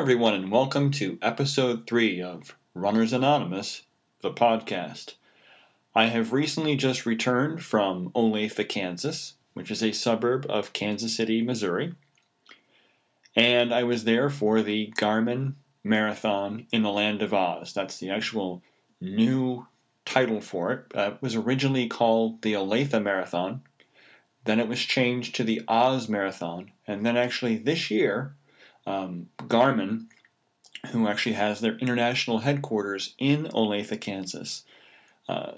Everyone, and welcome to episode 3 of Runners Anonymous, the podcast. I have recently just returned from Olathe, Kansas, which is a suburb of Kansas City, Missouri. And I was there for the Garmin Marathon in the Land of Oz. That's the actual new title for it. Uh, it was originally called the Olathe Marathon. Then it was changed to the Oz Marathon. And then actually this year, um, Garmin, who actually has their international headquarters in Olathe, Kansas, uh,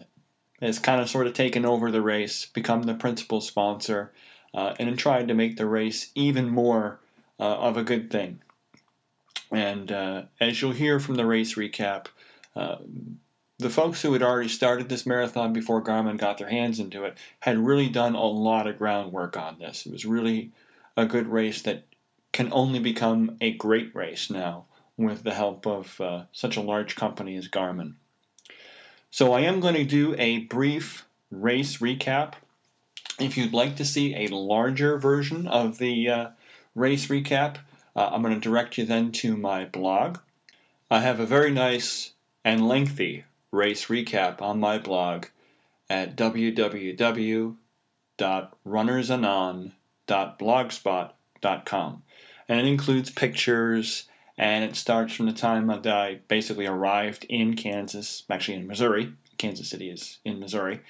has kind of sort of taken over the race, become the principal sponsor, uh, and tried to make the race even more uh, of a good thing. And uh, as you'll hear from the race recap, uh, the folks who had already started this marathon before Garmin got their hands into it had really done a lot of groundwork on this. It was really a good race that can only become a great race now with the help of uh, such a large company as Garmin. So I am going to do a brief race recap. If you'd like to see a larger version of the uh, race recap, uh, I'm going to direct you then to my blog. I have a very nice and lengthy race recap on my blog at www.runnersanon.blogspot.com and it includes pictures and it starts from the time that I basically arrived in Kansas, actually in Missouri. Kansas City is in Missouri.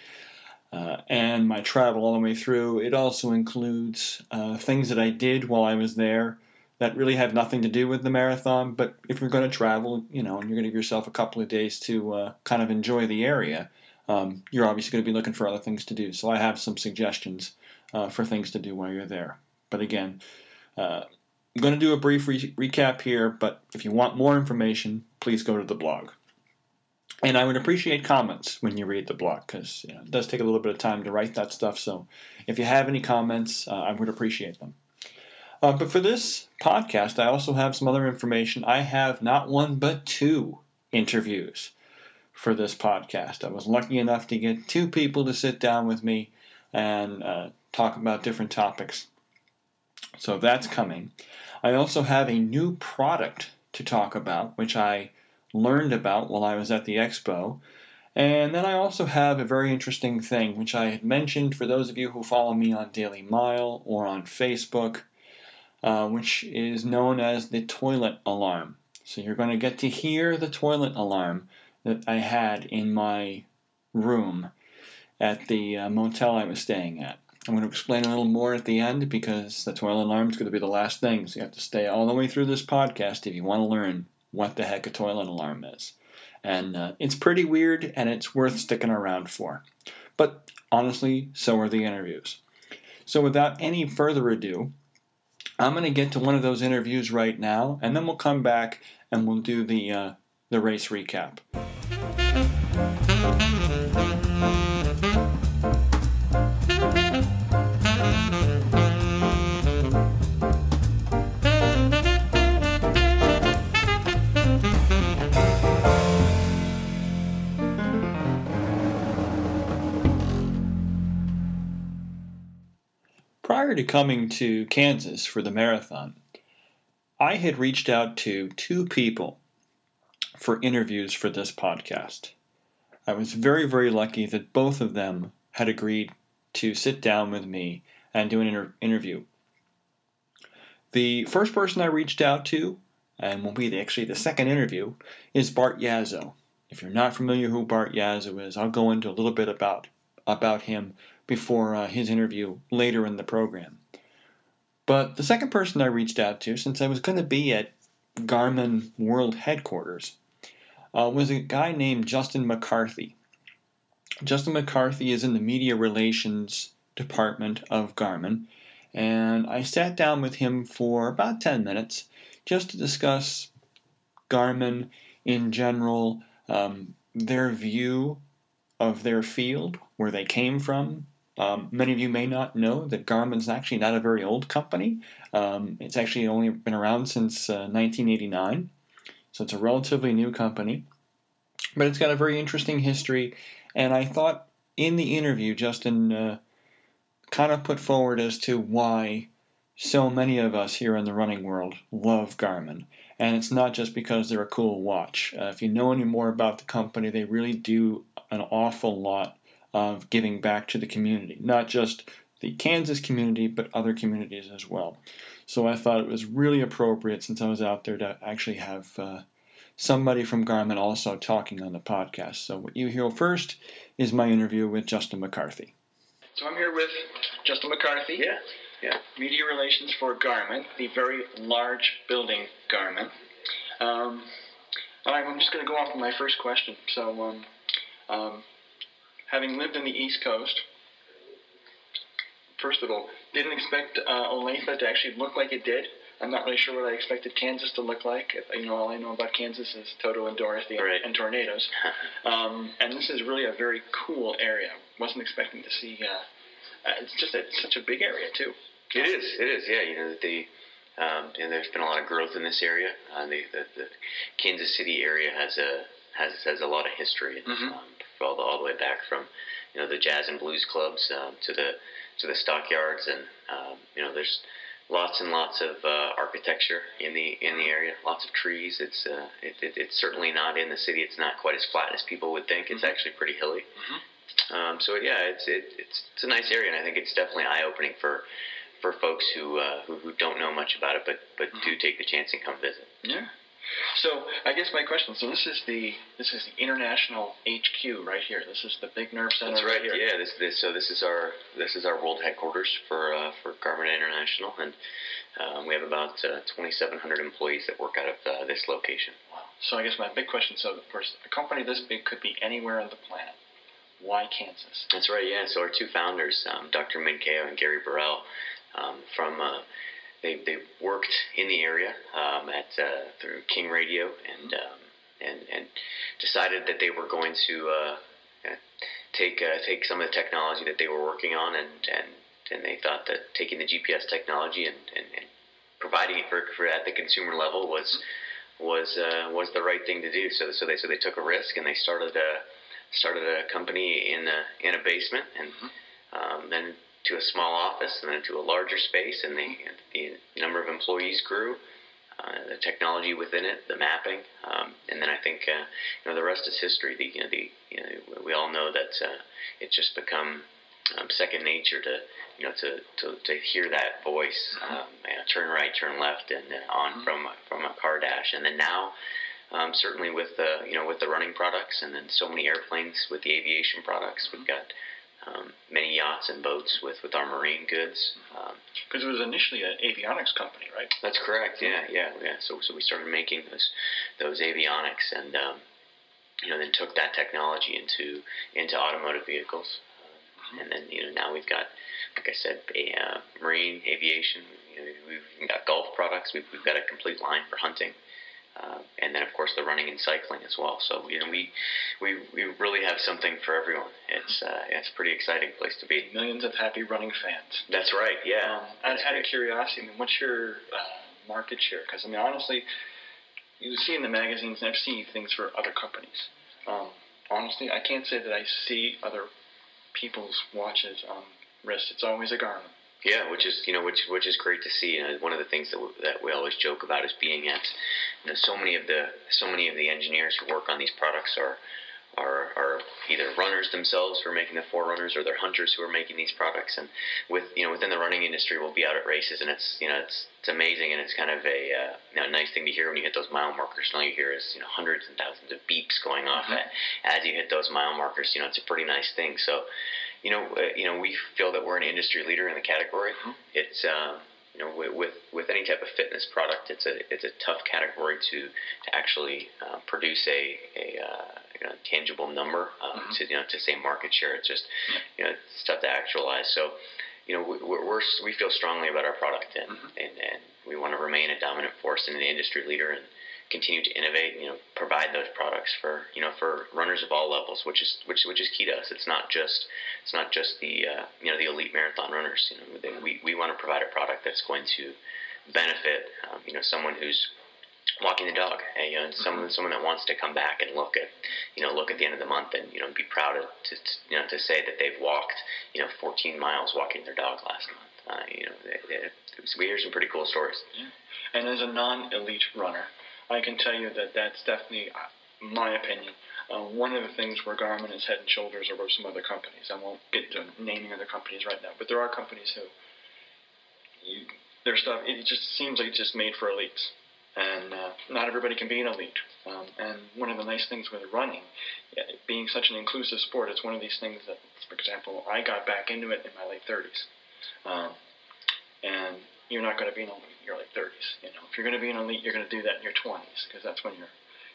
Uh, and my travel all the way through. It also includes uh, things that I did while I was there that really have nothing to do with the marathon. But if you're going to travel, you know, and you're going to give yourself a couple of days to uh, kind of enjoy the area, um, you're obviously going to be looking for other things to do. So I have some suggestions uh, for things to do while you're there. But again, uh, I'm going to do a brief re- recap here, but if you want more information, please go to the blog. And I would appreciate comments when you read the blog because you know, it does take a little bit of time to write that stuff. So if you have any comments, uh, I would appreciate them. Uh, but for this podcast, I also have some other information. I have not one but two interviews for this podcast. I was lucky enough to get two people to sit down with me and uh, talk about different topics. So that's coming. I also have a new product to talk about, which I learned about while I was at the expo. And then I also have a very interesting thing, which I had mentioned for those of you who follow me on Daily Mile or on Facebook, uh, which is known as the toilet alarm. So you're going to get to hear the toilet alarm that I had in my room at the uh, motel I was staying at. I'm going to explain a little more at the end because the toilet alarm is going to be the last thing. So you have to stay all the way through this podcast if you want to learn what the heck a toilet alarm is. And uh, it's pretty weird and it's worth sticking around for. But honestly, so are the interviews. So without any further ado, I'm going to get to one of those interviews right now, and then we'll come back and we'll do the uh, the race recap. Prior to coming to Kansas for the marathon, I had reached out to two people for interviews for this podcast. I was very, very lucky that both of them had agreed to sit down with me and do an inter- interview. The first person I reached out to, and will be the, actually the second interview, is Bart Yasso. If you're not familiar who Bart Yasso is, I'll go into a little bit about about him before uh, his interview later in the program. But the second person I reached out to, since I was going to be at Garmin World Headquarters, uh, was a guy named Justin McCarthy. Justin McCarthy is in the media relations department of Garmin, and I sat down with him for about 10 minutes just to discuss Garmin in general, um, their view of their field, where they came from, um, many of you may not know that Garmin's actually not a very old company. Um, it's actually only been around since uh, 1989, so it's a relatively new company. But it's got a very interesting history, and I thought in the interview, Justin uh, kind of put forward as to why so many of us here in the running world love Garmin. And it's not just because they're a cool watch. Uh, if you know any more about the company, they really do an awful lot of giving back to the community, not just the Kansas community, but other communities as well. So I thought it was really appropriate since I was out there to actually have uh, somebody from Garmin also talking on the podcast. So what you hear first is my interview with Justin McCarthy. So I'm here with Justin McCarthy. Yeah. Yeah. Media relations for Garmin, the very large building Garmin. Um, all right, I'm just going to go off with my first question. So, um, um, having lived in the East Coast, first of all, didn't expect uh, Olathe to actually look like it did. I'm not really sure what I expected Kansas to look like. You know, all I know about Kansas is Toto and Dorothy right. and, tornadoes. um, and this is really a very cool area. Wasn't expecting to see. Uh, uh, it's just a, such a big area too. It is. It is. Yeah. You know the. Um, and there's been a lot of growth in this area. Uh, the, the, the Kansas City area has a has has a lot of history, mm-hmm. um, all the all the way back from you know the jazz and blues clubs um, to the to the stockyards, and um, you know there's lots and lots of uh, architecture in the in the area. Lots of trees. It's uh, it, it, it's certainly not in the city. It's not quite as flat as people would think. It's mm-hmm. actually pretty hilly. Mm-hmm. Um, so yeah, it's it, it's it's a nice area, and I think it's definitely eye opening for for folks who, uh, who who don't know much about it, but but mm-hmm. do take the chance and come visit. Yeah. So I guess my question. So this is the this is the international HQ right here. This is the big nerve center. That's right. right yeah. This this so this is our this is our world headquarters for uh, for Garmin International, and um, we have about uh, 2,700 employees that work out of uh, this location. Wow. So I guess my big question. So of course, a company this big could be anywhere on the planet. Why Kansas? That's right. Yeah. So our two founders, um, Dr. Min Kao and Gary Burrell, um, from uh, they they worked in the area um, at uh, through King Radio and um, and and decided that they were going to uh, take uh, take some of the technology that they were working on and and and they thought that taking the GPS technology and, and, and providing it for, for at the consumer level was was uh, was the right thing to do. So so they so they took a risk and they started a started a company in a in a basement and um, then to a small office and then to a larger space, and the, the number of employees grew. Uh, the technology within it, the mapping, um, and then I think uh, you know the rest is history. The, you know, the you know, we all know that uh, it's just become um, second nature to you know to, to, to hear that voice, um, you know, turn right, turn left, and on mm-hmm. from from a car dash, and then now. Um, certainly with the you know with the running products and then so many airplanes with the aviation products we've got um, many yachts and boats with, with our marine goods. Because um, it was initially an avionics company, right? That's correct. Yeah, yeah, yeah. So, so we started making those those avionics, and um, you know, then took that technology into into automotive vehicles, mm-hmm. and then you know now we've got, like I said, a, uh, marine aviation. You know, we've got golf products. We've, we've got a complete line for hunting. Uh, and then of course the running and cycling as well. So you know we we, we really have something for everyone. It's uh, it's a pretty exciting place to be. Millions of happy running fans. That's right. Yeah. Um, out, out of curiosity, I mean, what's your uh, market share? Because I mean, honestly, you see in the magazines, and I've seen things for other companies. Um, honestly, I can't say that I see other people's watches on wrists. It's always a Garmin. Yeah, which is you know which which is great to see. And one of the things that we, that we always joke about is being at you know so many of the so many of the engineers who work on these products are are, are either runners themselves who are making the forerunners or they're hunters who are making these products and with you know within the running industry we'll be out at races and it's you know it's it's amazing and it's kind of a uh, you know, nice thing to hear when you hit those mile markers and all you hear is you know hundreds and thousands of beeps going off mm-hmm. as you hit those mile markers you know it's a pretty nice thing so you know, uh, you know, we feel that we're an industry leader in the category. Mm-hmm. It's um, you know, with with any type of fitness product, it's a it's a tough category to to actually uh, produce a a uh, you know, tangible number um, mm-hmm. to you know to say market share. It's just you know it's tough to actualize. So you know, we're, we're we feel strongly about our product and mm-hmm. and, and we want to remain a dominant force and an industry leader and continue to innovate, you know, provide those products for you know for runners of all levels, which is which which is key to us. It's not just it's not just the uh, you know the elite marathon runners. You know, they, we we want to provide a product that's going to benefit um, you know someone who's walking the dog, and, you know, someone mm-hmm. someone that wants to come back and look at you know look at the end of the month and you know be proud of, to, to you know to say that they've walked you know 14 miles walking their dog last month. uh, you know, it, it, we hear some pretty cool stories. Yeah. And as a non-elite runner, I can tell you that that's definitely uh, my opinion. Uh, one of the things where Garmin is head and shoulders over some other companies. I won't get to naming other companies right now, but there are companies who you, their stuff it just seems like it's just made for elites, and uh, not everybody can be an elite. Um, and one of the nice things with running, being such an inclusive sport, it's one of these things that, for example, I got back into it in my late 30s, um, and you're not going to be an elite late 30s. You know, if you're going to be an elite, you're going to do that in your 20s because that's when your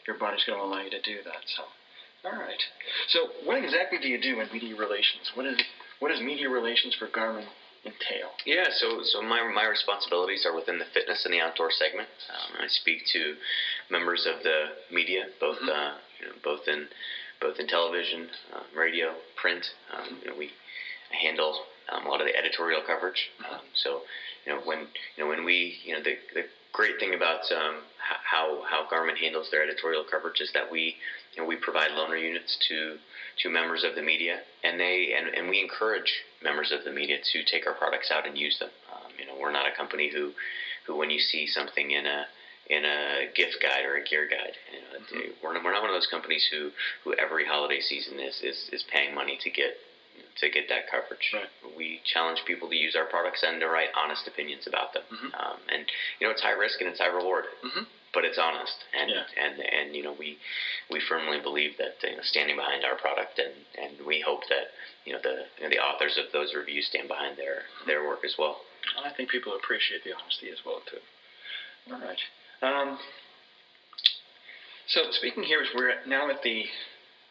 your body's going to allow you to do that. So, all right. So, what exactly do you do in media relations? What is what is media relations for Garmin entail? Yeah, so so my my responsibilities are within the fitness and the outdoor segment. Um, I speak to members of the media, both mm-hmm. uh, you know, both in both in television, um, radio, print. Um, you know, we handle um, a lot of the editorial coverage. Um, so you know when you know when we you know the the great thing about um, how how Garmin handles their editorial coverage is that we you know, we provide loaner units to to members of the media, and they and, and we encourage members of the media to take our products out and use them. Um, you know, we're not a company who who when you see something in a in a gift guide or a gear guide. You know, mm-hmm. we're, not, we're not one of those companies who, who every holiday season is, is, is paying money to get to get that coverage. Right. We challenge people to use our products and to write honest opinions about them. Mm-hmm. Um, and you know, it's high risk and it's high reward. Mm-hmm but it's honest, and yeah. and and you know we we firmly believe that you know, standing behind our product, and and we hope that you know the you know, the authors of those reviews stand behind their their work as well. I think people appreciate the honesty as well too. All right. Um, so speaking here is we're now at the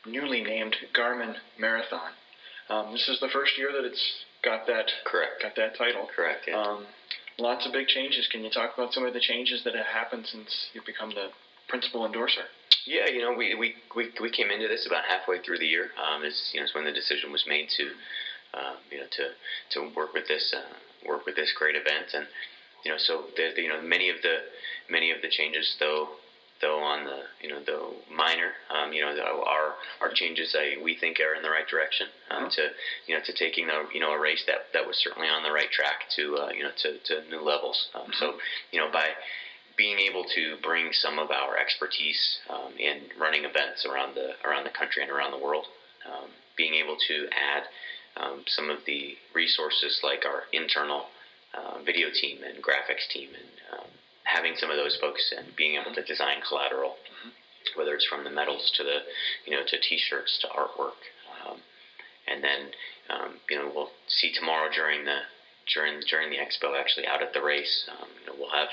newly named Garmin Marathon. Um, this is the first year that it's got that correct got that title. Correct. Yeah. Um, lots of big changes. Can you talk about some of the changes that have happened since you've become the principal endorser? Yeah, you know, we, we, we, we came into this about halfway through the year. Um, is you know, it's when the decision was made to, uh, you know, to to work with this uh, work with this great event, and you know, so the, the, you know, many of the many of the changes, though though on the you know though minor um, you know our our changes I, we think are in the right direction um, mm-hmm. to you know to taking a you know a race that that was certainly on the right track to uh, you know to, to new levels um, so mm-hmm. you know by being able to bring some of our expertise um, in running events around the around the country and around the world um, being able to add um, some of the resources like our internal uh, video team and graphics team and having some of those folks and being able to design collateral, mm-hmm. whether it's from the medals to the, you know, to T-shirts to artwork, um, and then, um, you know, we'll see tomorrow during the during during the expo actually out at the race. Um, you know, we'll have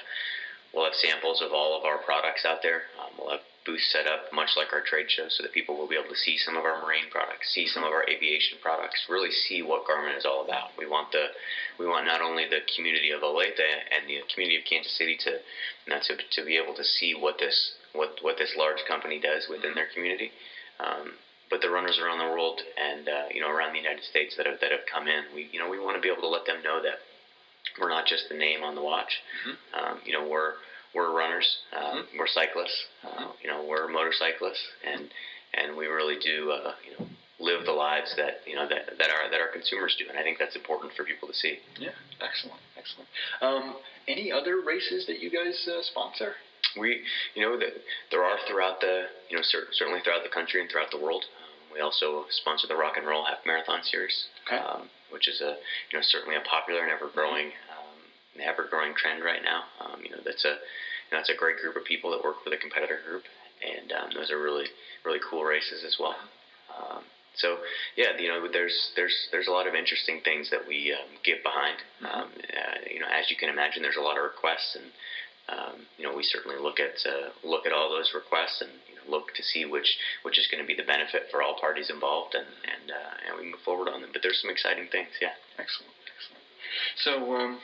we'll have samples of all of our products out there. Um, we'll have booths set up much like our trade show so that people will be able to see some of our marine products, see some of our aviation products, really see what Garmin is all about. We want the we want not only the community of Olathe and the community of Kansas City to to, to be able to see what this what what this large company does within their community. Um, but the runners around the world and uh, you know around the United States that have that have come in, we you know we want to be able to let them know that we're not just the name on the watch. Mm-hmm. Um, you know we're we're runners, um, mm-hmm. we're cyclists, uh, you know, we're motorcyclists, and and we really do, uh, you know, live the lives that you know that that our that our consumers do, and I think that's important for people to see. Yeah, excellent, excellent. Um, any other races that you guys uh, sponsor? We, you know, that there are throughout the, you know, cer- certainly throughout the country and throughout the world. Um, we also sponsor the Rock and Roll Half Marathon Series, okay. um, which is a, you know, certainly a popular and ever growing ever growing trend right now. Um, you know, that's a you know, that's a great group of people that work for the competitor group, and um, those are really really cool races as well. Um, so yeah, you know, there's there's there's a lot of interesting things that we um, get behind. Mm-hmm. Um, uh, you know, as you can imagine, there's a lot of requests, and um, you know, we certainly look at uh, look at all those requests and look to see which which is going to be the benefit for all parties involved, and and uh, and we can move forward on them. But there's some exciting things, yeah. Excellent, excellent. So um,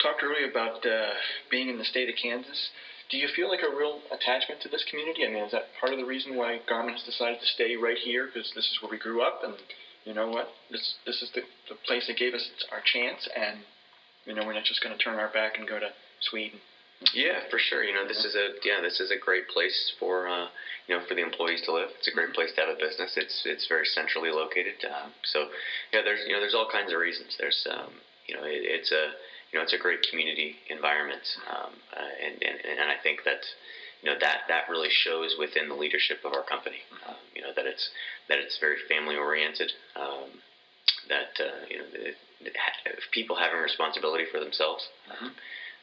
talked earlier about uh, being in the state of Kansas. Do you feel like a real attachment to this community? I mean, is that part of the reason why Garmin has decided to stay right here? Because this is where we grew up, and you know what? This this is the, the place that gave us our chance, and you know we're not just going to turn our back and go to Sweden. Yeah, for sure. You know, this is a yeah, this is a great place for uh, you know for the employees to live. It's a great place to have a business. It's it's very centrally located. Um, so yeah, there's you know there's all kinds of reasons. There's um, you know, it, it's a you know it's a great community environment, um, uh, and, and and I think that you know that that really shows within the leadership of our company. Um, you know that it's that it's very family oriented. Um, that uh, you know the, the, people having responsibility for themselves. Mm-hmm.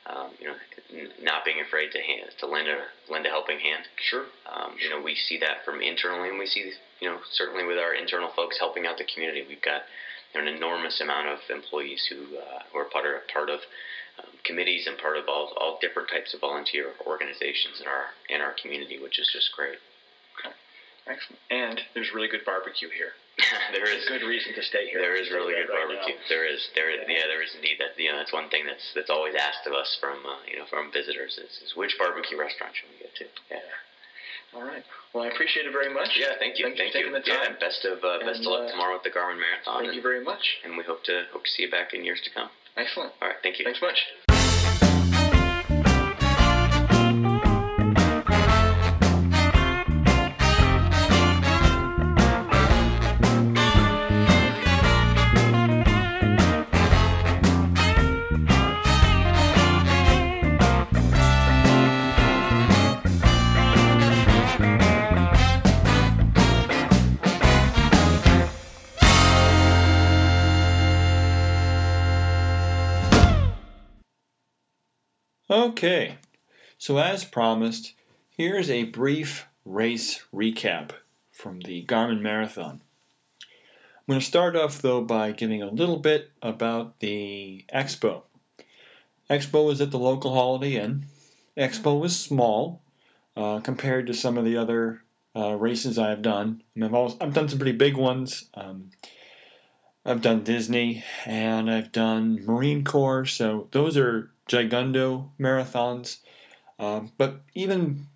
Um, you know, n- not being afraid to hand, to lend a lend a helping hand. Sure. Um, you know, we see that from internally, and we see you know certainly with our internal folks helping out the community. We've got an enormous amount of employees who, uh, who are part of, part of um, committees and part of all, all different types of volunteer organizations in our in our community, which is just great. Okay. Excellent. And there's really good barbecue here. there is good reason to stay here. There is really good right barbecue. Now. There is there yeah. yeah. there is indeed that you know that's one thing that's that's always asked of us from uh, you know from visitors is, is which barbecue restaurant should we get to? Yeah. All right. Well, I appreciate it very much. Yeah, thank you. Thanks thank for taking you. the time. Yeah, best of uh, best and, of luck uh, tomorrow at the Garmin Marathon. Thank and, you very much. And we hope to hope to see you back in years to come. Excellent. All right. Thank you. Thanks much. Okay, so as promised, here's a brief race recap from the Garmin Marathon. I'm going to start off though by giving a little bit about the expo. Expo was at the local Holiday Inn. Expo was small uh, compared to some of the other uh, races I've done. I have also, I've done some pretty big ones. Um, I've done Disney and I've done Marine Corps, so those are Gigundo marathons. Um, but even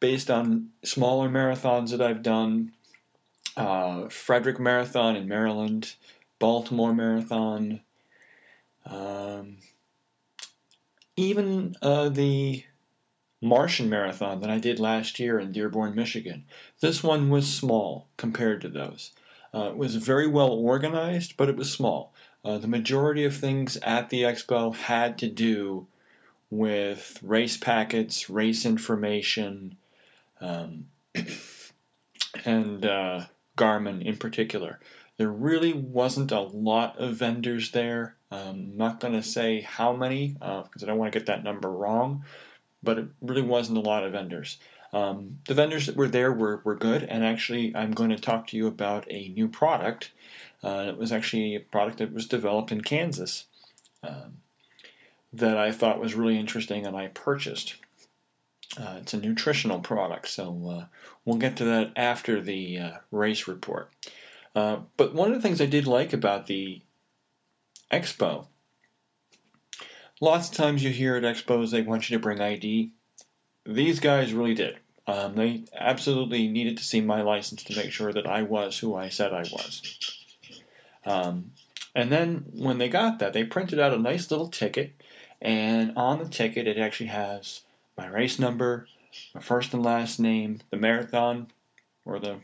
based on smaller marathons that I've done, uh, Frederick Marathon in Maryland, Baltimore Marathon, um, even uh, the Martian Marathon that I did last year in Dearborn, Michigan. This one was small compared to those. Uh, it was very well organized, but it was small. Uh, the majority of things at the expo had to do with race packets, race information, um, and uh, Garmin in particular. There really wasn't a lot of vendors there. Um, I'm not going to say how many because uh, I don't want to get that number wrong, but it really wasn't a lot of vendors. Um, the vendors that were there were, were good, and actually, I'm going to talk to you about a new product. Uh, it was actually a product that was developed in Kansas um, that I thought was really interesting, and I purchased. Uh, it's a nutritional product, so uh, we'll get to that after the uh, race report. Uh, but one of the things I did like about the expo, lots of times you hear at expos they want you to bring ID these guys really did. Um, they absolutely needed to see my license to make sure that I was who I said I was. Um, and then when they got that, they printed out a nice little ticket, and on the ticket it actually has my race number, my first and last name, the marathon, or the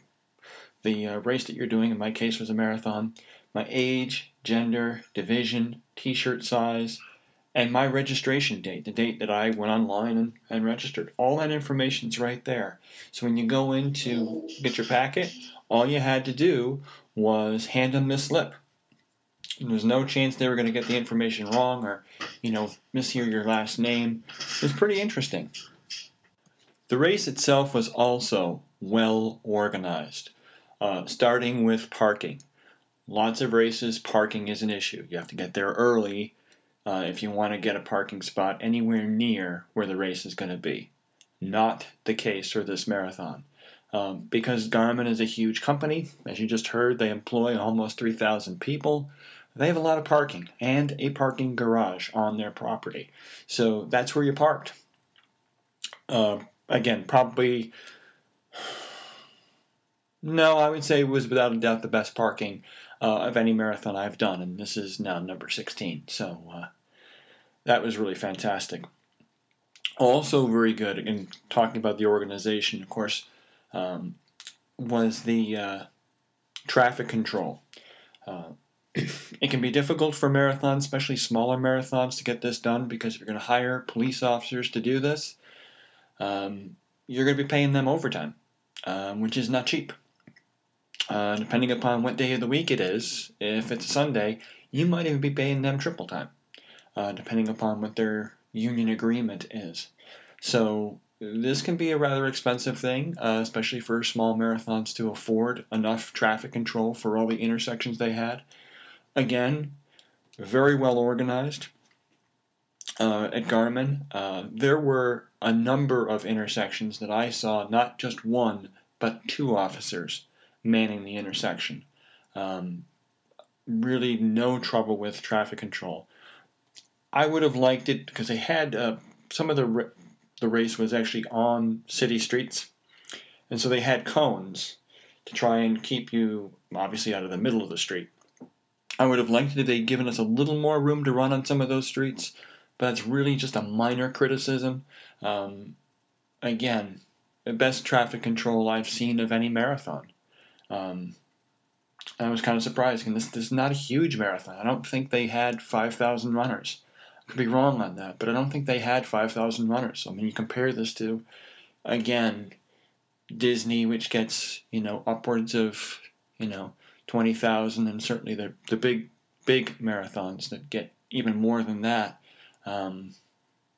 the uh, race that you're doing. In my case, was a marathon. My age, gender, division, T-shirt size, and my registration date, the date that I went online and, and registered. All that information's right there. So when you go in to get your packet, all you had to do was hand them this slip. And there's no chance they were going to get the information wrong or, you know, mishear your last name. It was pretty interesting. The race itself was also well organized, uh, starting with parking. Lots of races, parking is an issue. You have to get there early uh, if you want to get a parking spot anywhere near where the race is going to be. Not the case for this marathon. Um, because Garmin is a huge company, as you just heard, they employ almost 3,000 people. They have a lot of parking and a parking garage on their property. So that's where you parked. Uh, again, probably. No, I would say it was without a doubt the best parking uh, of any marathon I've done, and this is now number 16. So uh, that was really fantastic. Also, very good in talking about the organization, of course, um, was the uh, traffic control. Uh, it can be difficult for marathons, especially smaller marathons, to get this done because if you're going to hire police officers to do this, um, you're going to be paying them overtime, um, which is not cheap. Uh, depending upon what day of the week it is, if it's a Sunday, you might even be paying them triple time, uh, depending upon what their union agreement is. So this can be a rather expensive thing, uh, especially for small marathons to afford enough traffic control for all the intersections they had. Again, very well organized uh, at Garmin. Uh, there were a number of intersections that I saw, not just one, but two officers manning the intersection. Um, really, no trouble with traffic control. I would have liked it because they had uh, some of the the race was actually on city streets, and so they had cones to try and keep you obviously out of the middle of the street. I would have liked it if they'd given us a little more room to run on some of those streets, but that's really just a minor criticism. Um, again, the best traffic control I've seen of any marathon. Um, I was kind of surprised. And this, this is not a huge marathon. I don't think they had 5,000 runners. Could be wrong on that, but I don't think they had 5,000 runners. I mean, you compare this to, again, Disney, which gets, you know, upwards of, you know, 20,000, and certainly the, the big, big marathons that get even more than that. Um,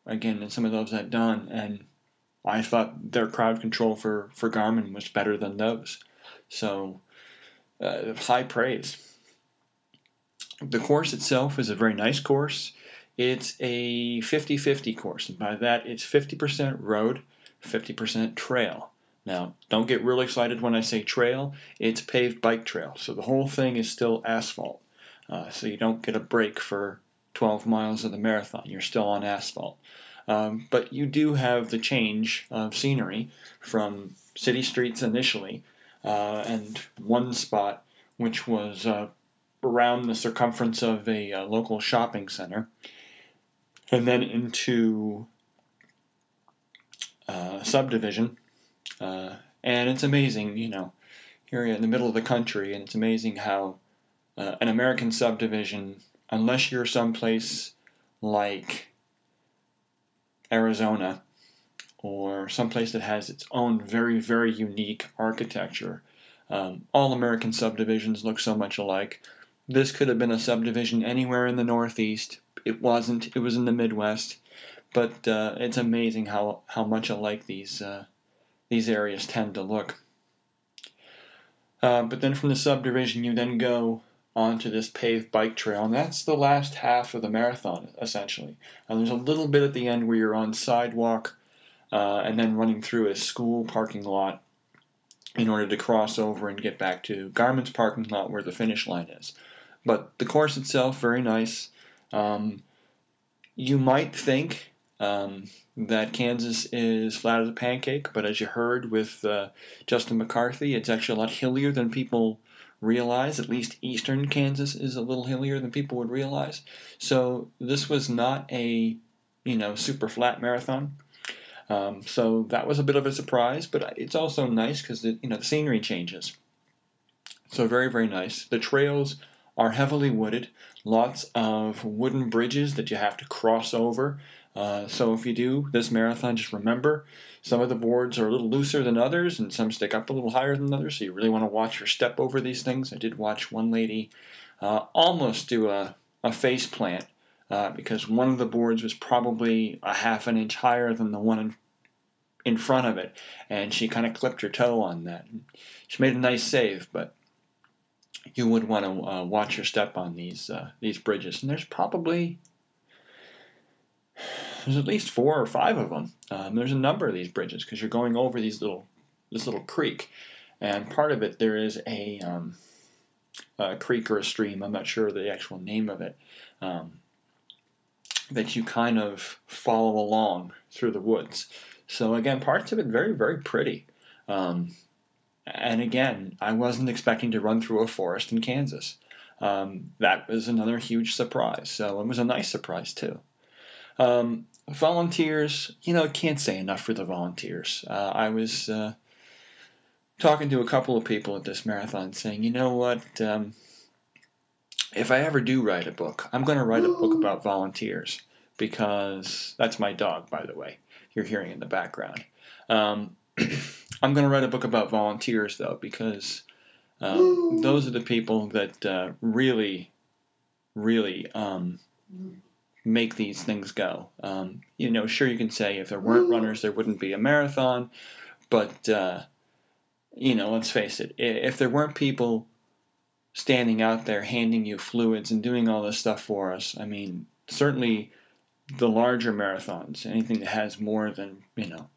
again, and some of those I've done, and I thought their crowd control for, for Garmin was better than those. So, uh, high praise. The course itself is a very nice course. It's a 50 50 course, and by that, it's 50% road, 50% trail. Now, don't get real excited when I say trail, it's paved bike trail, so the whole thing is still asphalt. Uh, so you don't get a break for 12 miles of the marathon, you're still on asphalt. Um, but you do have the change of scenery from city streets initially uh, and one spot which was uh, around the circumference of a uh, local shopping center, and then into uh, subdivision. Uh, and it's amazing, you know, here in the middle of the country, and it's amazing how uh, an American subdivision, unless you're someplace like Arizona, or someplace that has its own very, very unique architecture. Um, all American subdivisions look so much alike. This could have been a subdivision anywhere in the Northeast. It wasn't. It was in the Midwest. But uh, it's amazing how, how much alike these uh, these areas tend to look. Uh, but then from the subdivision, you then go onto this paved bike trail, and that's the last half of the marathon, essentially. And there's a little bit at the end where you're on sidewalk uh, and then running through a school parking lot in order to cross over and get back to Garmin's parking lot where the finish line is. But the course itself, very nice. Um, you might think um, that Kansas is flat as a pancake, but as you heard with uh, Justin McCarthy, it's actually a lot hillier than people realize. At least eastern Kansas is a little hillier than people would realize. So this was not a you know super flat marathon. Um, so that was a bit of a surprise, but it's also nice because you know the scenery changes. So very very nice. The trails are heavily wooded, lots of wooden bridges that you have to cross over. Uh, so if you do this marathon, just remember some of the boards are a little looser than others, and some stick up a little higher than others. So you really want to watch your step over these things. I did watch one lady uh, almost do a, a face plant uh, because one of the boards was probably a half an inch higher than the one in, in front of it, and she kind of clipped her toe on that. She made a nice save, but you would want to uh, watch your step on these uh, these bridges. And there's probably there's at least four or five of them. Um, there's a number of these bridges because you're going over these little this little creek, and part of it there is a, um, a creek or a stream. I'm not sure the actual name of it. Um, that you kind of follow along through the woods. So again, parts of it very very pretty. Um, and again, I wasn't expecting to run through a forest in Kansas. Um, that was another huge surprise. So it was a nice surprise too. Um, volunteers, you know, can't say enough for the volunteers. Uh, I was uh, talking to a couple of people at this marathon saying, you know what, um, if I ever do write a book, I'm going to write a book about volunteers because that's my dog, by the way. You're hearing in the background. I'm going to write a book about volunteers, though, because um, those are the people that uh, really, really um, make these things go. Um, you know, sure, you can say if there weren't runners, there wouldn't be a marathon, but, uh, you know, let's face it, if there weren't people standing out there handing you fluids and doing all this stuff for us, I mean, certainly the larger marathons, anything that has more than, you know,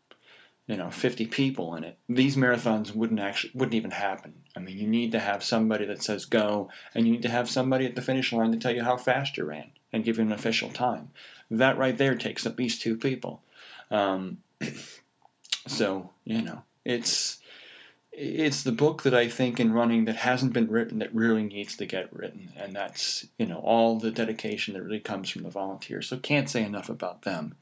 you know 50 people in it. These marathons wouldn't actually wouldn't even happen. I mean you need to have somebody that says go and you need to have somebody at the finish line to tell you how fast you ran and give you an official time. That right there takes at least two people. Um, so you know it's it's the book that i think in running that hasn't been written that really needs to get written. And that's you know all the dedication that really comes from the volunteers. So can't say enough about them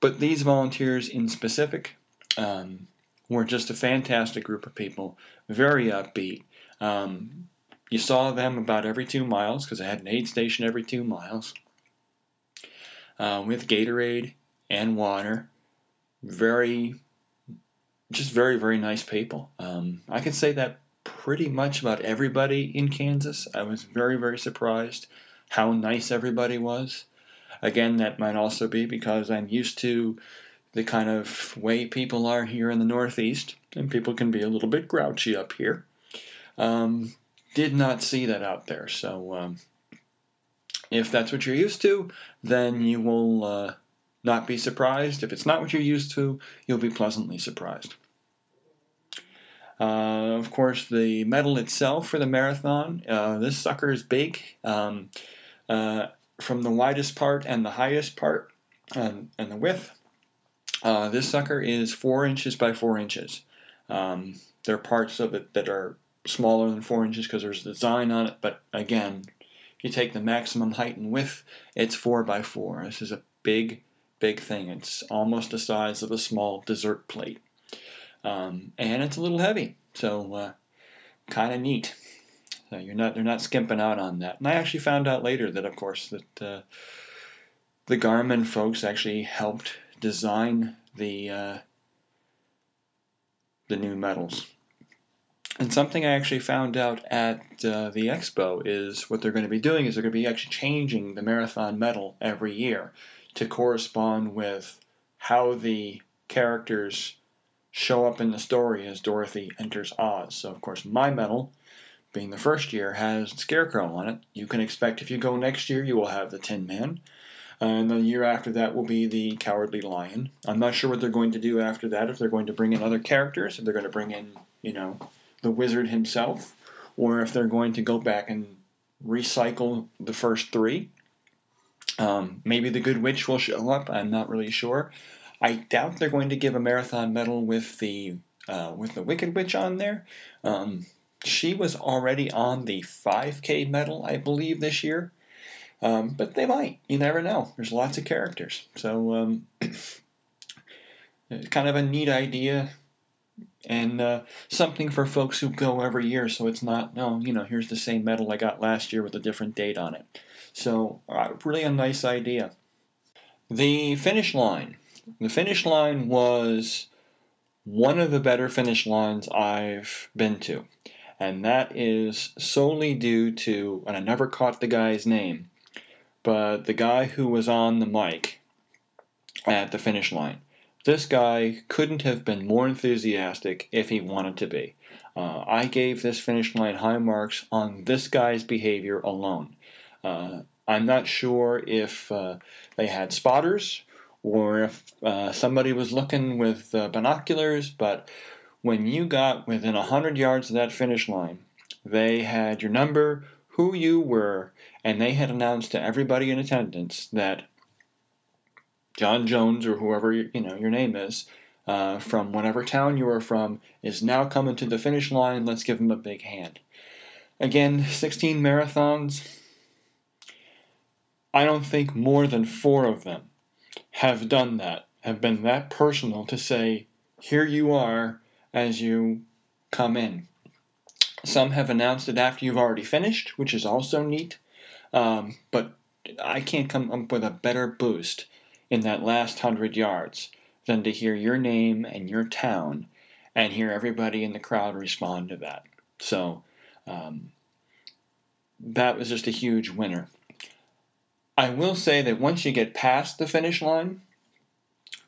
but these volunteers in specific um, were just a fantastic group of people, very upbeat. Um, you saw them about every two miles because I had an aid station every two miles uh, with Gatorade and water. Very, just very, very nice people. Um, I can say that pretty much about everybody in Kansas. I was very, very surprised how nice everybody was. Again, that might also be because I'm used to the kind of way people are here in the Northeast, and people can be a little bit grouchy up here. Um, did not see that out there, so um, if that's what you're used to, then you will uh, not be surprised. If it's not what you're used to, you'll be pleasantly surprised. Uh, of course, the medal itself for the marathon, uh, this sucker is big. Um, uh, from the widest part and the highest part and, and the width. Uh, this sucker is four inches by four inches. Um, there are parts of it that are smaller than four inches because there's design on it, but again, if you take the maximum height and width, it's four by four. This is a big, big thing. It's almost the size of a small dessert plate. Um, and it's a little heavy, so uh, kind of neat. So you're not they're not skimping out on that. And I actually found out later that, of course, that uh, the Garmin folks actually helped design the uh, the new medals. And something I actually found out at uh, the expo is what they're going to be doing is they're going to be actually changing the marathon medal every year to correspond with how the characters show up in the story as Dorothy enters Oz. So, of course, my medal being the first year, has Scarecrow on it. You can expect if you go next year, you will have the Tin Man. And the year after that will be the Cowardly Lion. I'm not sure what they're going to do after that, if they're going to bring in other characters, if they're going to bring in, you know, the wizard himself, or if they're going to go back and recycle the first three. Um, maybe the Good Witch will show up. I'm not really sure. I doubt they're going to give a marathon medal with the uh, with the Wicked Witch on there. Um, she was already on the 5K medal, I believe, this year. Um, but they might. You never know. There's lots of characters. So, um, kind of a neat idea and uh, something for folks who go every year so it's not, no, you know, here's the same medal I got last year with a different date on it. So, uh, really a nice idea. The finish line. The finish line was one of the better finish lines I've been to and that is solely due to, and I never caught the guy's name, but the guy who was on the mic at the finish line. This guy couldn't have been more enthusiastic if he wanted to be. Uh, I gave this finish line high marks on this guy's behavior alone. Uh, I'm not sure if uh, they had spotters or if uh, somebody was looking with uh, binoculars, but when you got within 100 yards of that finish line, they had your number, who you were, and they had announced to everybody in attendance that John Jones or whoever you know your name is, uh, from whatever town you are from, is now coming to the finish line. Let's give him a big hand. Again, 16 marathons. I don't think more than four of them have done that, have been that personal to say, here you are, as you come in. Some have announced it after you've already finished, which is also neat. Um, but I can't come up with a better boost in that last hundred yards than to hear your name and your town and hear everybody in the crowd respond to that. So um, that was just a huge winner. I will say that once you get past the finish line,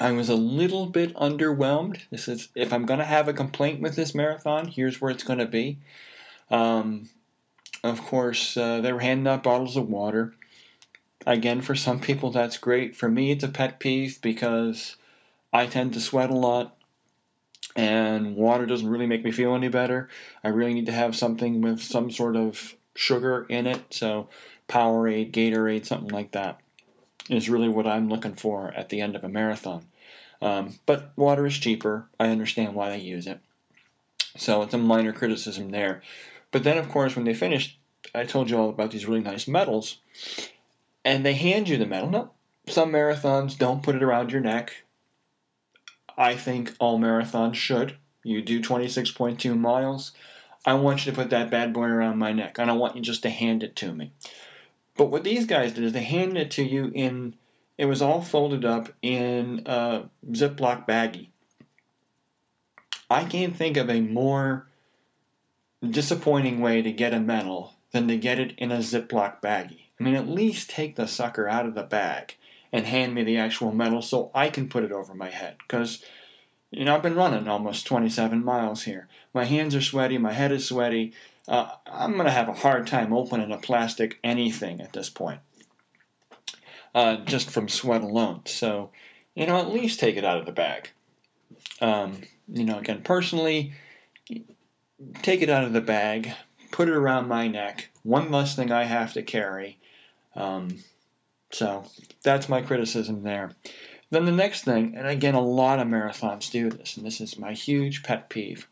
I was a little bit underwhelmed. This is if I'm going to have a complaint with this marathon, here's where it's going to be. Um, of course, uh, they were handing out bottles of water. Again, for some people, that's great. For me, it's a pet peeve because I tend to sweat a lot, and water doesn't really make me feel any better. I really need to have something with some sort of sugar in it, so Powerade, Gatorade, something like that is really what I'm looking for at the end of a marathon. Um, but water is cheaper. I understand why they use it. So it's a minor criticism there. But then, of course, when they finished, I told you all about these really nice medals. And they hand you the medal. No, some marathons don't put it around your neck. I think all marathons should. You do 26.2 miles. I want you to put that bad boy around my neck. And I don't want you just to hand it to me. But what these guys did is they handed it to you in, it was all folded up in a Ziploc baggie. I can't think of a more disappointing way to get a medal than to get it in a Ziploc baggie. I mean, at least take the sucker out of the bag and hand me the actual medal so I can put it over my head. Because, you know, I've been running almost 27 miles here. My hands are sweaty, my head is sweaty. Uh, I'm going to have a hard time opening a plastic anything at this point, uh, just from sweat alone. So, you know, at least take it out of the bag. Um, you know, again, personally, take it out of the bag, put it around my neck. One less thing I have to carry. Um, so that's my criticism there. Then the next thing, and again, a lot of marathons do this, and this is my huge pet peeve.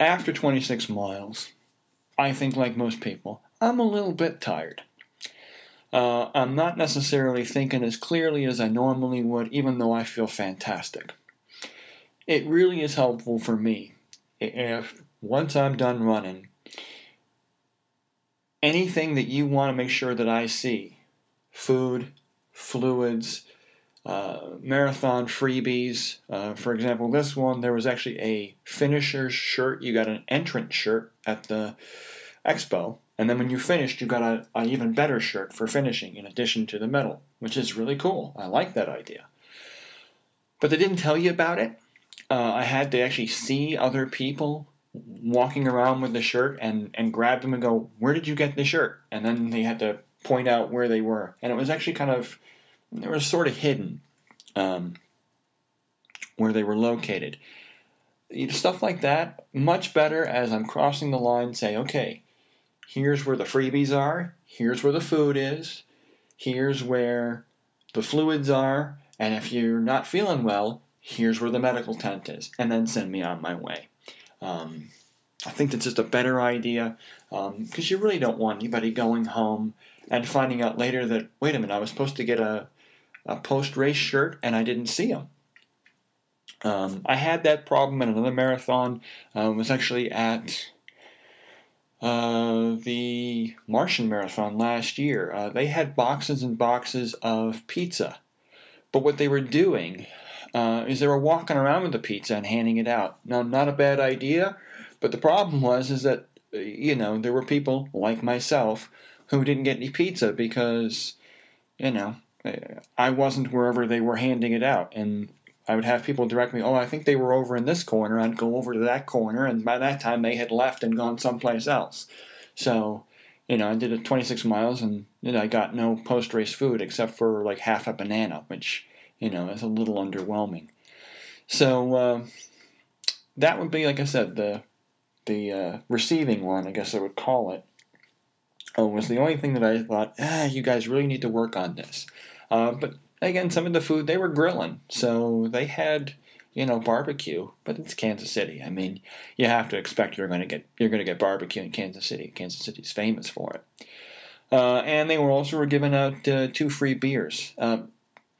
After 26 miles, I think, like most people, I'm a little bit tired. Uh, I'm not necessarily thinking as clearly as I normally would, even though I feel fantastic. It really is helpful for me if once I'm done running, anything that you want to make sure that I see food, fluids, uh, marathon freebies. Uh, for example, this one, there was actually a finisher's shirt. You got an entrance shirt at the expo. And then when you finished, you got a, a even better shirt for finishing in addition to the medal, which is really cool. I like that idea. But they didn't tell you about it. Uh, I had to actually see other people walking around with the shirt and, and grab them and go, Where did you get the shirt? And then they had to point out where they were. And it was actually kind of, they were sort of hidden um, where they were located. Stuff like that, much better as I'm crossing the line, say, okay, here's where the freebies are, here's where the food is, here's where the fluids are, and if you're not feeling well, here's where the medical tent is, and then send me on my way. Um, I think that's just a better idea because um, you really don't want anybody going home and finding out later that, wait a minute, I was supposed to get a, a post race shirt and I didn't see them. Um, I had that problem in another marathon. Uh, was actually at uh, the Martian Marathon last year. Uh, they had boxes and boxes of pizza, but what they were doing uh, is they were walking around with the pizza and handing it out. Now, not a bad idea, but the problem was is that uh, you know there were people like myself who didn't get any pizza because you know I wasn't wherever they were handing it out, and I would have people direct me. Oh, I think they were over in this corner. I'd go over to that corner, and by that time they had left and gone someplace else. So, you know, I did it 26 miles, and you know, I got no post race food except for like half a banana, which you know, is a little underwhelming. So uh, that would be, like I said, the the uh, receiving one, I guess I would call it. Oh, was the only thing that I thought, ah, you guys really need to work on this. Uh, but again, some of the food they were grilling, so they had you know barbecue, but it's Kansas City. I mean, you have to expect you're going to get you're going to get barbecue in Kansas City. Kansas City's famous for it. Uh, and they were also were giving out uh, two free beers. Uh,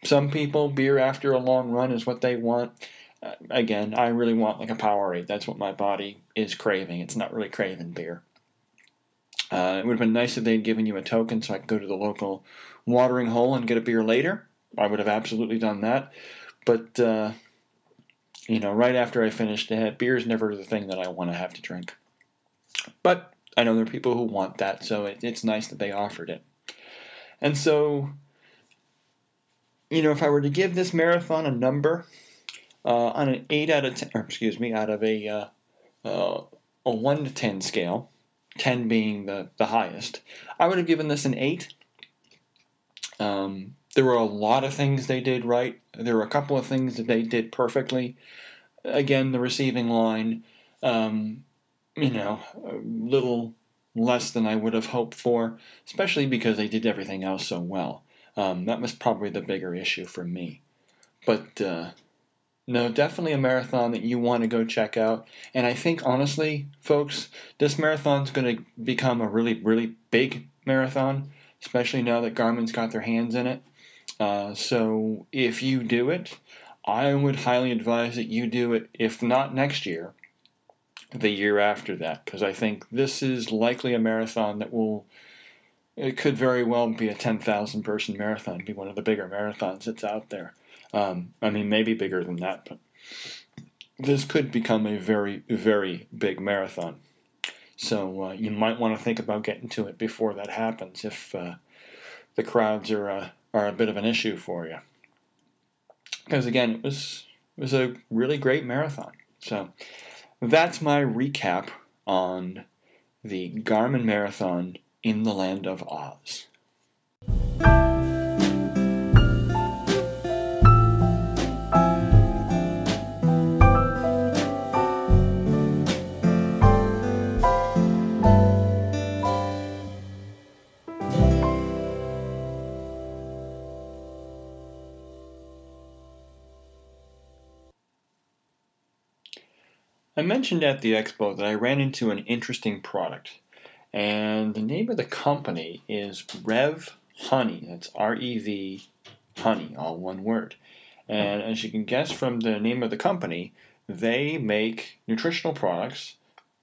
some people, beer after a long run is what they want. uh, again, I really want like a Powerade. That's what my body is craving. It's not really craving beer. Uh, it would have been nice if they'd given you a token so I could go to the local watering hole and get a beer later. I would have absolutely done that. But, uh, you know, right after I finished it, beer is never the thing that I want to have to drink. But I know there are people who want that, so it, it's nice that they offered it. And so, you know, if I were to give this marathon a number, uh, on an 8 out of 10, or excuse me, out of a, uh, uh, a 1 to 10 scale, 10 being the, the highest, I would have given this an 8. Um, there were a lot of things they did right. There were a couple of things that they did perfectly. Again, the receiving line, um, you know, a little less than I would have hoped for, especially because they did everything else so well. Um, that was probably the bigger issue for me. But uh, no, definitely a marathon that you want to go check out. And I think, honestly, folks, this marathon's going to become a really, really big marathon, especially now that Garmin's got their hands in it. Uh, so if you do it, I would highly advise that you do it, if not next year, the year after that, because I think this is likely a marathon that will. It could very well be a 10,000 person marathon, be one of the bigger marathons that's out there. Um, I mean, maybe bigger than that, but this could become a very, very big marathon. So uh, you might want to think about getting to it before that happens if uh, the crowds are uh, are a bit of an issue for you. Because again, it was it was a really great marathon. So that's my recap on the Garmin Marathon in the Land of Oz. I mentioned at the expo that I ran into an interesting product, and the name of the company is Rev Honey. That's R E V Honey, all one word. And as you can guess from the name of the company, they make nutritional products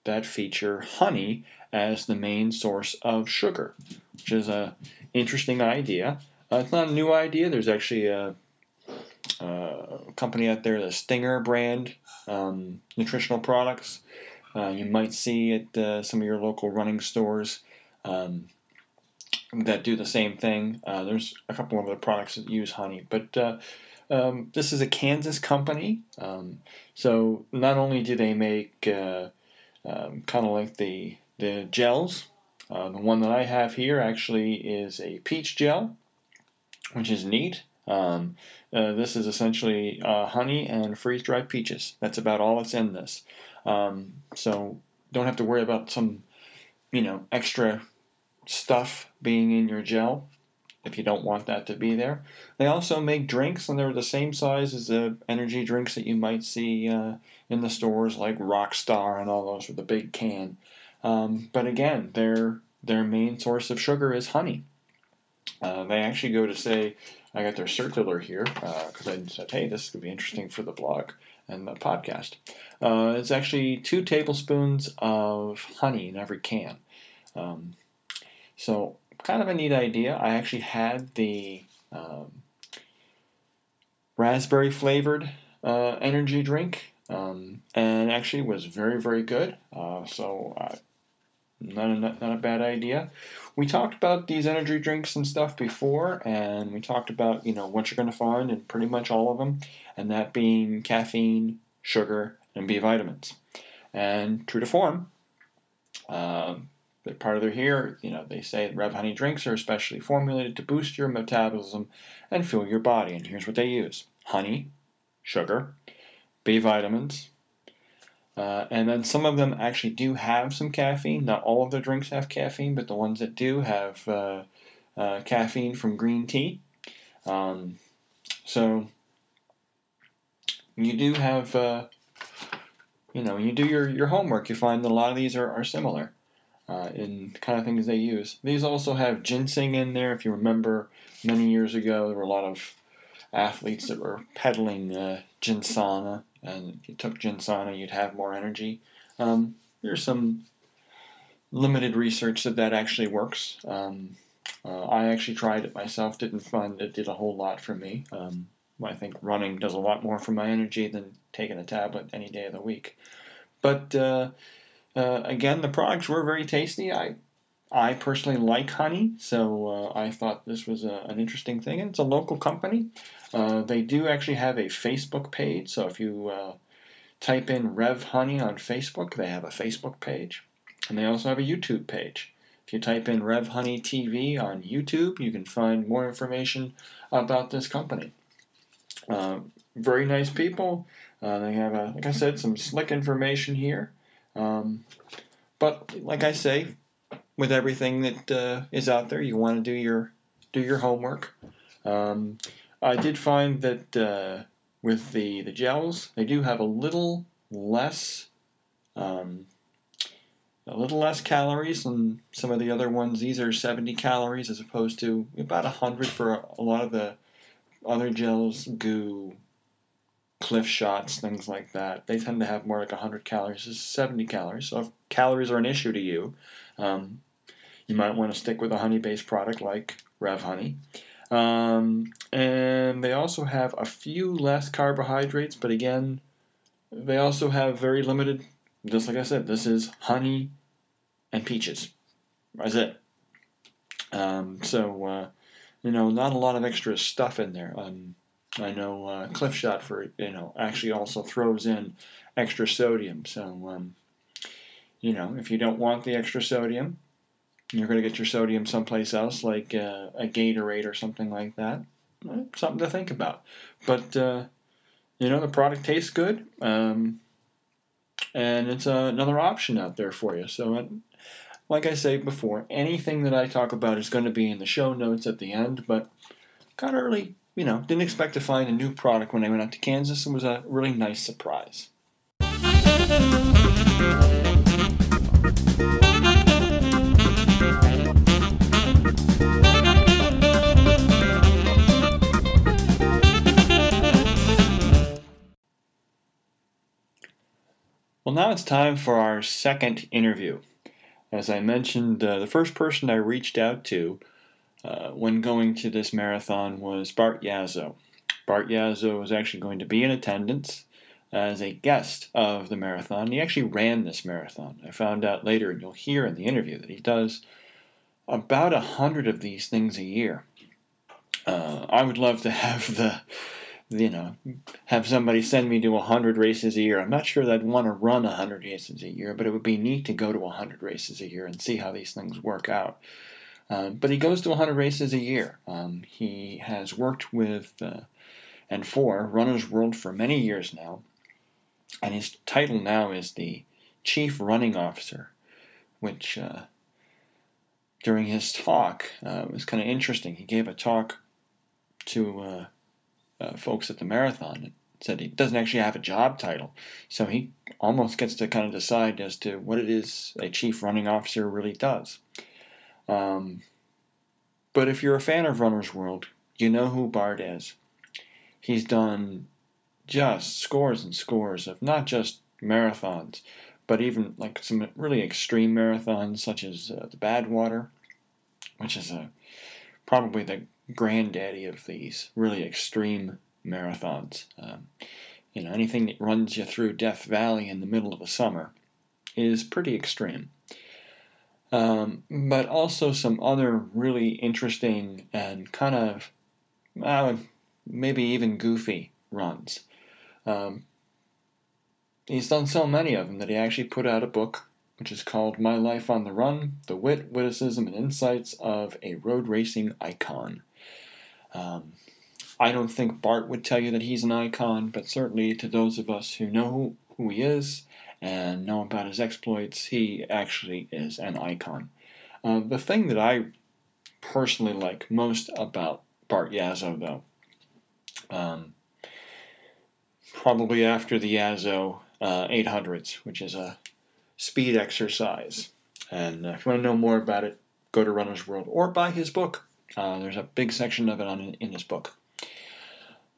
that feature honey as the main source of sugar, which is a interesting idea. Uh, it's not a new idea. There's actually a uh, company out there, the Stinger brand um, nutritional products. Uh, you might see at uh, some of your local running stores um, that do the same thing. Uh, there's a couple of other products that use honey, but uh, um, this is a Kansas company. Um, so not only do they make um, kind of like the the gels. the one that I have here actually is a peach gel, which is neat. Um, uh, this is essentially uh, honey and freeze dried peaches. That's about all that's in this. Um, so don't have to worry about some, you know, extra stuff being in your gel if you don't want that to be there. They also make drinks, and they're the same size as the energy drinks that you might see uh, in the stores, like Rockstar and all those with the big can. Um, but again, their their main source of sugar is honey. Uh, they actually go to say I got their circular here because uh, I said, hey, this could be interesting for the blog and the podcast. Uh, it's actually two tablespoons of honey in every can. Um, so, kind of a neat idea. I actually had the um, raspberry flavored uh, energy drink um, and actually was very, very good. Uh, so, not a, not a bad idea. We talked about these energy drinks and stuff before, and we talked about you know what you're going to find in pretty much all of them, and that being caffeine, sugar, and B vitamins. And true to form, uh, part of their here, you know, they say Rev Honey drinks are especially formulated to boost your metabolism and fuel your body. And here's what they use: honey, sugar, B vitamins, uh, and then some of them actually do have some caffeine. Not all of the drinks have caffeine, but the ones that do have uh, uh, caffeine from green tea. Um, so you do have, uh, you know, when you do your, your homework, you find that a lot of these are, are similar uh, in the kind of things they use. These also have ginseng in there. If you remember, many years ago, there were a lot of athletes that were peddling uh, ginsana and if you took Ginsana, you'd have more energy. Um, there's some limited research that that actually works. Um, uh, I actually tried it myself, didn't find it did a whole lot for me. Um, I think running does a lot more for my energy than taking a tablet any day of the week. But uh, uh, again, the products were very tasty. I I personally like honey, so uh, I thought this was a, an interesting thing. And it's a local company. Uh, they do actually have a Facebook page, so if you uh, type in Rev Honey on Facebook, they have a Facebook page. And they also have a YouTube page. If you type in Rev Honey TV on YouTube, you can find more information about this company. Uh, very nice people. Uh, they have, a, like I said, some slick information here. Um, but like I say, with everything that uh, is out there, you want to do your do your homework. Um, I did find that uh, with the the gels, they do have a little less. Um, a little less calories than some of the other ones. These are 70 calories as opposed to about 100 for a lot of the other gels, GU, Clif shots, things like that. They tend to have more like 100 calories. This is 70 calories. So if calories are an issue to you, um, you might want to stick with a honey based product like Rev Honey. Um, and they also have a few less carbohydrates, but again, they also have very limited, just like I said, this is honey and peaches. That's it. Um, so, uh, you know, not a lot of extra stuff in there. Um, I know uh, Clif Shot for you know actually also throws in extra sodium. So, um, you know, if you don't want the extra sodium, you're going to get your sodium someplace else, like uh, a Gatorade or something like that. Something to think about. But uh, you know, the product tastes good, um, and it's uh, another option out there for you. So, uh, like I say before, anything that I talk about is going to be in the show notes at the end. But of early, you know, didn't expect to find a new product when I went out to Kansas, and was a really nice surprise. Well, now it's time for our second interview. As I mentioned, uh, the first person I reached out to uh, when going to this marathon was Bart Yasso. Bart Yasso was actually going to be in attendance as a guest of the marathon. He actually ran this marathon. I found out later, and you'll hear in the interview, that he does about a hundred of these things a year. Uh, I would love to have the you know, have somebody send me to 100 races a year. I'm not sure that I'd want to run 100 races a year, but it would be neat to go to 100 races a year and see how these things work out. Uh, but he goes to 100 races a year. Um, he has worked with uh, and for Runner's World for many years now, and his title now is the Chief Running Officer, which uh, during his talk uh, was kind of interesting. He gave a talk to uh, folks at the marathon said he doesn't actually have a job title. So he almost gets to kind of decide as to what it is a chief running officer really does. Um, but if you're a fan of Runner's World, you know who Bart is. He's done just scores and scores of not just marathons, but even like some really extreme marathons, such as uh, the Badwater, which is a probably the granddaddy of these really extreme marathons. Um, you know, anything that runs you through Death Valley in the middle of the summer is pretty extreme. Um, but also some other really interesting and kind of uh, maybe even goofy runs. Um, he's done so many of them that he actually put out a book which is called My Life on the Run The Wit, Witticism, and Insights of a Road Racing Icon. Um, I don't think Bart would tell you that he's an icon, but certainly to those of us who know who, he is and know about his exploits, he actually is an icon. Uh, the thing that I personally like most about Bart Yasso, though, um, probably after the Yasso uh, 800s, which is a speed exercise. And uh, if you want to know more about it, go to Runner's World or buy his book. Uh, there's a big section of it on in his book.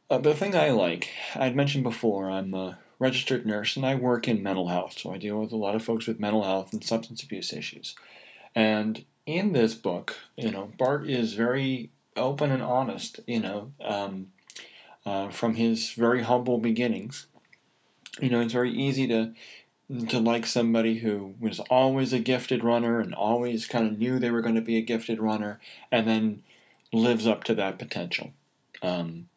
Uh, the thing I like, I'd mentioned before, I'm a registered nurse and I work in mental health, so I deal with a lot of folks with mental health and substance abuse issues. And in this book, you know, Bart is very open and honest, you know, um, uh, from his very humble beginnings. You know, it's very easy to to like somebody who was always a gifted runner and always kind of knew they were going to be a gifted runner and then lives up to that potential. Um,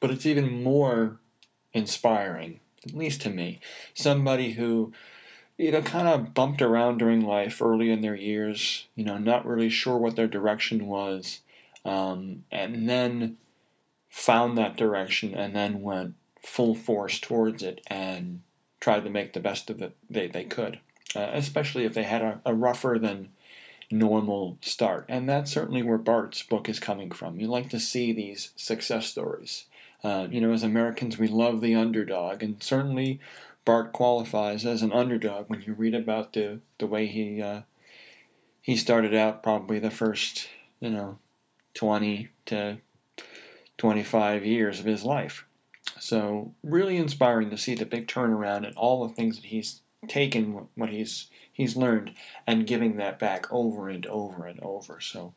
but it's even more inspiring, at least to me. Somebody who, you know, kind of bumped around during life early in their years, you know, not really sure what their direction was, um, and then found that direction and then went full force towards it and tried to make the best of it they, they could, uh, especially if they had a, a rougher than normal start. And that's certainly where Bart's book is coming from. You like to see these success stories. Uh, you know, as Americans, we love the underdog, and certainly Bart qualifies as an underdog when you read about the the way he uh, he started out. Probably the first, you know, twenty to twenty five years of his life. So really inspiring to see the big turnaround and all the things that he's taken, what he's he's learned, and giving that back over and over and over. So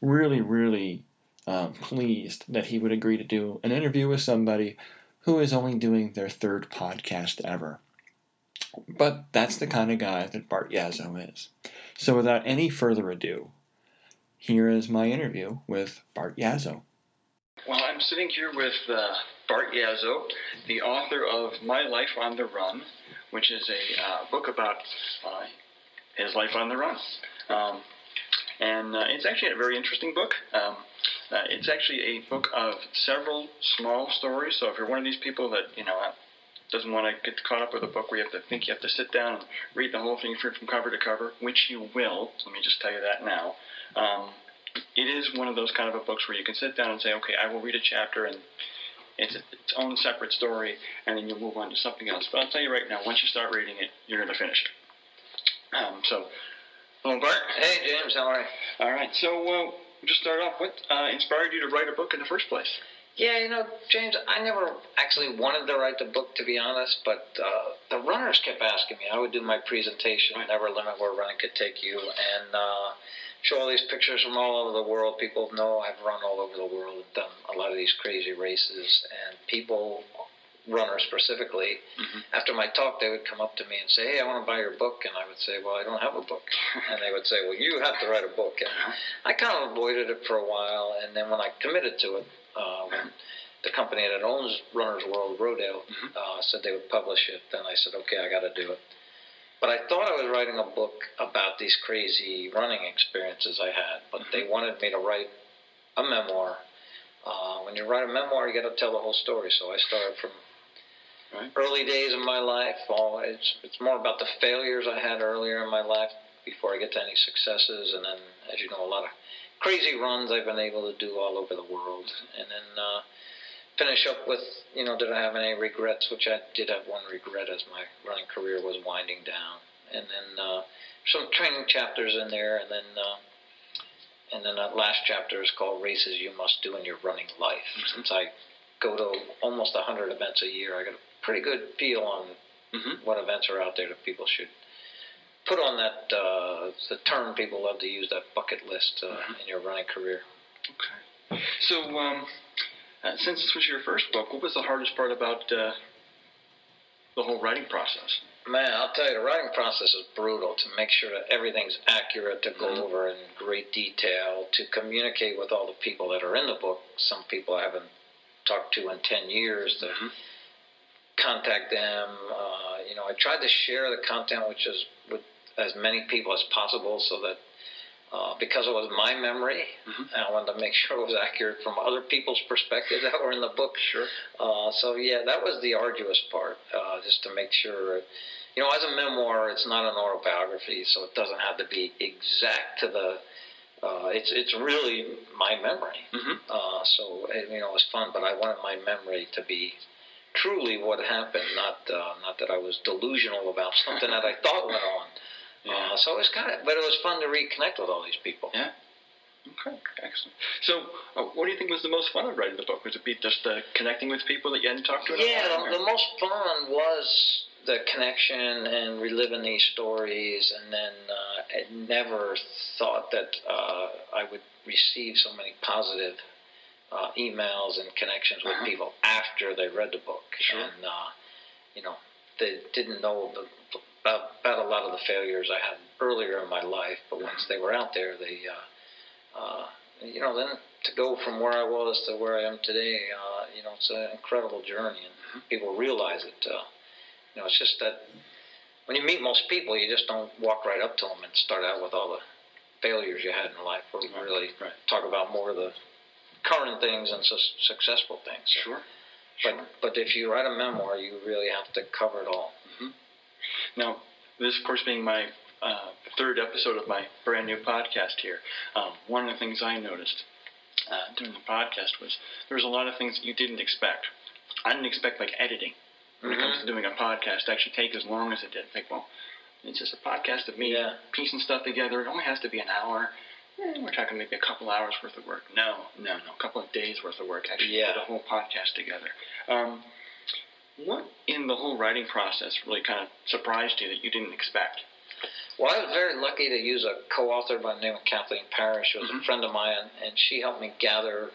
really, really um, pleased that he would agree to do an interview with somebody who is only doing their third podcast ever. But that's the kind of guy that Bart Yasso is. So without any further ado, here is my interview with Bart Yasso. Well, I'm sitting here with uh, Bart Yasso, the author of My Life on the Run, which is a uh, book about uh, his life on the run. Um, and uh, it's actually a very interesting book. Um, uh, it's actually a book of several small stories. So if you're one of these people that you know doesn't want to get caught up with a book where you have to think you have to sit down and read the whole thing from cover to cover, which you will. Let me just tell you that now. Um, it is one of those kind of a books where you can sit down and say, okay, I will read a chapter and it's its own separate story, and then you'll move on to something else. But I'll tell you right now, once you start reading it, you're going to finish it. Um, so, hello, Bart. Hey, James. How are you? All right. So, uh, just start off. What uh, inspired you to write a book in the first place? Yeah, you know, James, I never actually wanted to write the book, to be honest, but uh, the runners kept asking me. I would do my presentation. Never Limit Where Running Could Take You, and uh, show all these pictures from all over the world. People know I've run all over the world and done a lot of these crazy races, and people runners specifically, mm-hmm. after my talk, they would come up to me and say, "Hey, I want to buy your book," and I would say, "Well, I don't have a book," and they would say, "Well, you have to write a book." And uh-huh. I kind of avoided it for a while, and then when I committed to it, uh, when the company that owns Runner's World Rodale mm-hmm. uh, said they would publish it, then I said, "Okay, I got to do it." But I thought I was writing a book about these crazy running experiences I had, but mm-hmm. they wanted me to write a memoir. Uh, when you write a memoir, you got to tell the whole story. So I started from right. early days of my life. All it's it's more about the failures I had earlier in my life before I get to any successes, and then as you know, a lot of crazy runs I've been able to do all over the world, and then uh, finish up with you know did I have any regrets? Which I did have one regret as my running career was winding down, and then uh, some training chapters in there, and then. Uh, and then that last chapter is called Races You Must Do in Your Running Life. Mm-hmm. Since I go to almost 100 events a year, I got a pretty good feel on mm-hmm. what events are out there that people should put on that uh, the term people love to use that bucket list uh, mm-hmm. in your running career. Okay. So, um, uh, since this was your first book, what was the hardest part about uh, the whole writing process? Man, I'll tell you, the writing process is brutal to make sure that everything's accurate, to go mm-hmm. over in great detail, to communicate with all the people that are in the book. Some people I haven't talked to in 10 years, to mm-hmm contact them. Uh, you know, I tried to share the content which is with as many people as possible, so that uh, because it was my memory, mm-hmm. I wanted to make sure it was accurate from other people's perspectives that were in the book. Sure. Uh, so yeah, that was the arduous part, uh, just to make sure. You know, as a memoir, it's not an autobiography, so it doesn't have to be exact to the. Uh, it's it's really my memory. Mm-hmm. Uh, so you know, it was fun, but I wanted my memory to be truly what happened, not uh, not that I was delusional about something that I thought went on. Yeah. Uh, so it was kind of, but it was fun to reconnect with all these people. Yeah. Okay, excellent. So, uh, what do you think was the most fun of writing the book? Was it be just uh, connecting with people that you hadn't talked to? Yeah, the, the most fun was the connection and reliving these stories, and then uh, I never thought that uh, I would receive so many positive uh, emails and connections with Uh-huh. people after they read the book, Sure. and uh, you know they didn't know the, about, about a lot of the failures I had earlier in my life, but once they were out there, they uh, uh, you know then to go from where I was to where I am today, uh, you know, it's an incredible journey, and people realize it. Uh, you know, it's just that when you meet most people, you just don't walk right up to them and start out with all the failures you had in life. We Right, really right. talk about more of the current things and su- successful things. Sure. But but if you write a memoir, you really have to cover it all. Now, this, of course, being my uh, third episode of my brand new podcast here, um, one of the things I noticed uh, during the podcast was there was a lot of things that you didn't expect. I didn't expect like editing when it comes to doing a podcast to actually take as long as it did. Think, well, it's just a podcast of me Yeah. piecing stuff together. It only has to be an hour. We're talking maybe a couple hours worth of work. No, no, no, a couple of days worth of work actually Yeah. put a whole podcast together. Um, what in the whole writing process really kind of surprised you that you didn't expect? Well, I was very lucky to use a co-author by the name of Kathleen Parrish, who was Mhm. a friend of mine, and she helped me gather.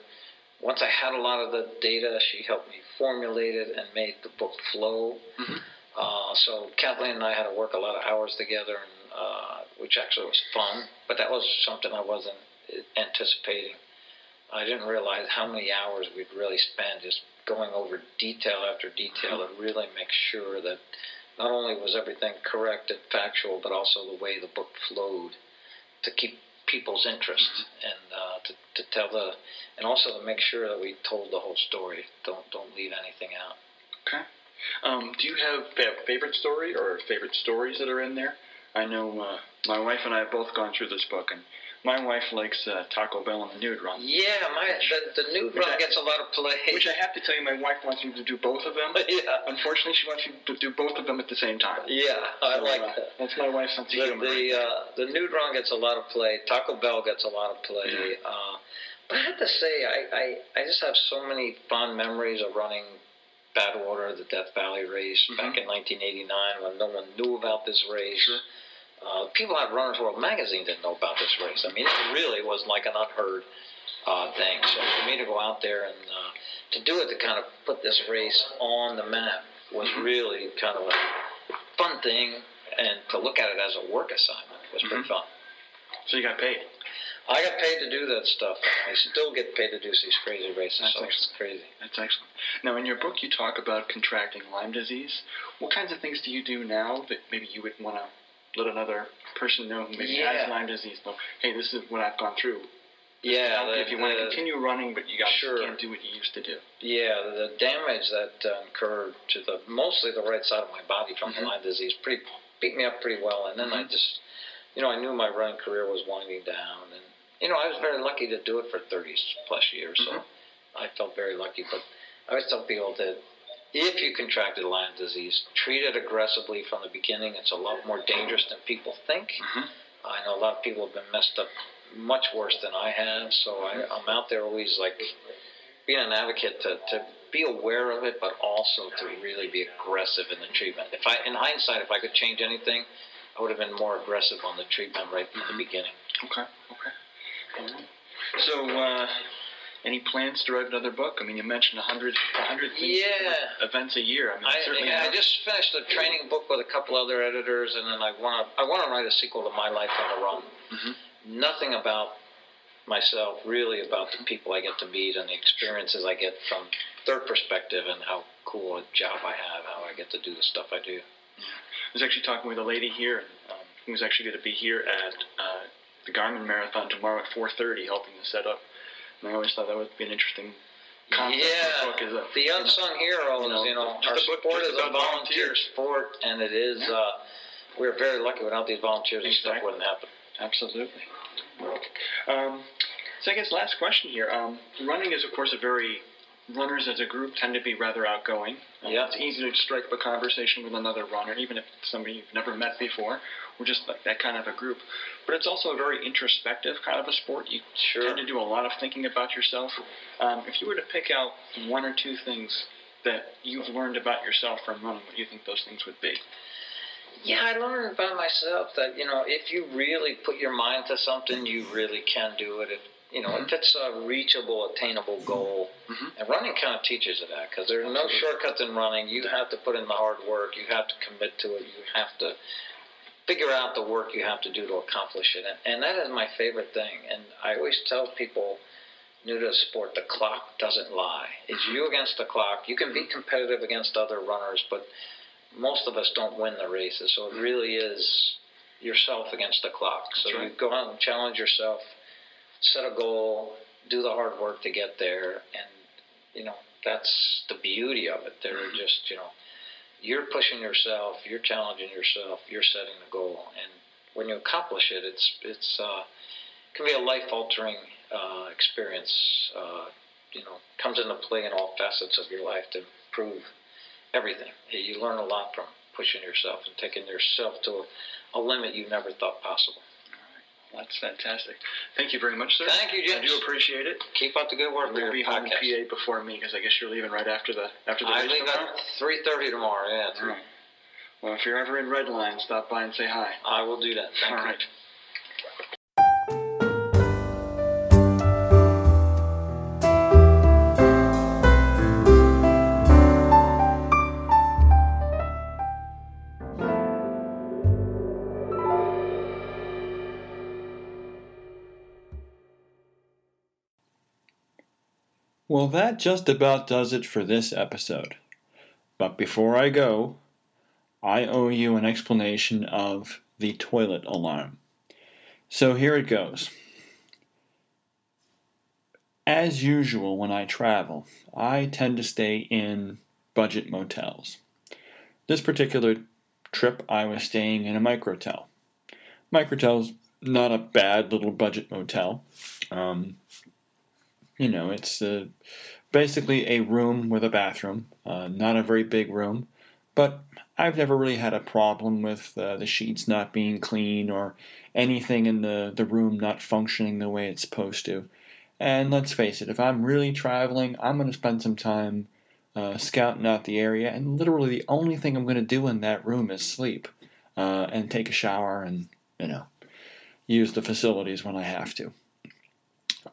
Once I had a lot of the data, she helped me formulate it and made the book flow. Mhm. Uh, so Kathleen and I had to work a lot of hours together, and, uh, which actually was fun. But that was something I wasn't anticipating. I didn't realize how many hours we'd really spend just going over detail after detail to really make sure that not only was everything correct and factual, but also the way the book flowed to keep people's interest and uh, to, to tell the and also to make sure that we told the whole story. Don't don't leave anything out. Okay. Um, do you have a favorite story or favorite stories that are in there? I know uh, my wife and I have both gone through this book, and my wife likes uh, Taco Bell and the Nude Run. Yeah, my the, the nude run I- gets a lot of play. Which I have to tell you, my wife wants you to do both of them. yeah, Unfortunately, she wants you to do both of them at the same time. yeah, I So, like uh, that. That's my wife's sense of The humor. the, uh, the nude run gets a lot of play. Taco Bell gets a lot of play. Uh, but I have to say, I, I, I just have so many fond memories of running Badwater, the Death Valley race back in 1989 when no one knew about this race. Sure. Uh, people at Runner's World magazine didn't know about this race. I mean, it really was like an unheard uh, thing. So for me to go out there and uh, to do it, to kind of put this race on the map was really kind of a fun thing, and to look at it as a work assignment was pretty Mhm. fun. so you got paid. I got paid to do that stuff. I still get paid to do these crazy races, That's so excellent. crazy. That's excellent. Now, in your book, you talk about contracting Lyme disease. What kinds of things do you do now that maybe you would want to let another person know who maybe Yeah. has Lyme disease know? Hey, this is what I've gone through. Yeah, the- if you want to continue running, but you got Sure. can't do what you used to do. Yeah, the damage that uh, occurred to the mostly the right side of my body from Mhm. the Lyme disease pretty beat me up pretty well, and then I Mhm. just, you know, I knew my running career was winding down, and you know, I was very lucky to do it for 30 plus years, so Mhm. I felt very lucky. But I always tell people that if you contracted Lyme disease, treat it aggressively from the beginning. It's a lot more dangerous than people think. Mhm. I know a lot of people have been messed up much worse than I have, so I, I'm out there always like being an advocate to, to be aware of it, but also to really be aggressive in the treatment. If I, in hindsight, if I could change anything, I would have been more aggressive on the treatment right from the beginning. Okay. Okay. All right. So, uh, any plans to write another book? I mean, you mentioned 100, 100 things, Yeah. events a year. I mean, I, certainly. yeah, I enough. just finished a training book with a couple other editors, and then I want to I want to write a sequel to My Life on the Run. Mhm. Nothing about myself, really about the people I get to meet and the experiences I get from their perspective and how cool a job I have, how I get to do the stuff I do. I was actually talking with a lady here um, who's actually going to be here at uh, the Garmin Marathon tomorrow at 4:30, helping to set up. And I always thought that would be an interesting concept. yeah, the book the unsung heroes. you know, You know, our book sport is a volunteer sport, and it is. Yeah. Uh, we're very lucky. Without these volunteers, this stuff wouldn't happen. Absolutely. Um, so I guess last question here. Um, running is, of course, a very runners as a group tend to be rather outgoing. Um, Yeah. It's easy to strike up a conversation with another runner, even if it's somebody you've never met before. We're just like that kind of a group. But it's also a very introspective kind of a sport. You Sure. tend to do a lot of thinking about yourself. Um, if you were to pick out one or two things that you've learned about yourself from running, what do you think those things would be? Yeah, I learned about myself that you know if you really put your mind to something, you really can do it. If you know if it's a reachable, attainable goal, Mhm. and running kind of teaches you that because there's no shortcuts in running. You have to put in the hard work. You have to commit to it. You have to figure out the work you have to do to accomplish it. And, and that is my favorite thing. And I always tell people new to the sport, the clock doesn't lie. It's mm-hmm. you against the clock. You can be mm-hmm. competitive against other runners, but most of us don't win the races. So it mm-hmm. really is yourself against the clock. So That's you go out and challenge yourself, set a goal, do the hard work to get there, and you know that's the beauty of it. They're just you know you're pushing yourself, you're challenging yourself, you're setting the goal, and when you accomplish it, it's it's uh, can be a life altering uh, experience. Uh, you know, comes into play in all facets of your life to improve everything. You learn a lot from pushing yourself and taking yourself to a, a limit you never thought possible. That's fantastic. Thank you very much, sir. Thank you, Jim. I do appreciate it. Keep up the good work You'll be home podcast. PA before me because I guess you're leaving right after the after the I leave tomorrow. at three thirty tomorrow. Yeah, All right. Well, if you're ever in Redline, stop by and say hi. I will do that. Thank All you. right. Well, that just about does it for this episode. But before I go, I owe you an explanation of the toilet alarm. So here it goes. As usual, when I travel, I tend to stay in budget motels. This particular trip, I was staying in a microtel. Microtel's not a bad little budget motel. Um, you know, it's uh, basically a room with a bathroom. Uh, not a very big room, but I've never really had a problem with uh, the sheets not being clean or anything in the, the room not functioning the way it's supposed to. And let's face it, if I'm really traveling, I'm going to spend some time uh, scouting out the area, and literally the only thing I'm going to do in that room is sleep uh, and take a shower and, you know, use the facilities when I have to.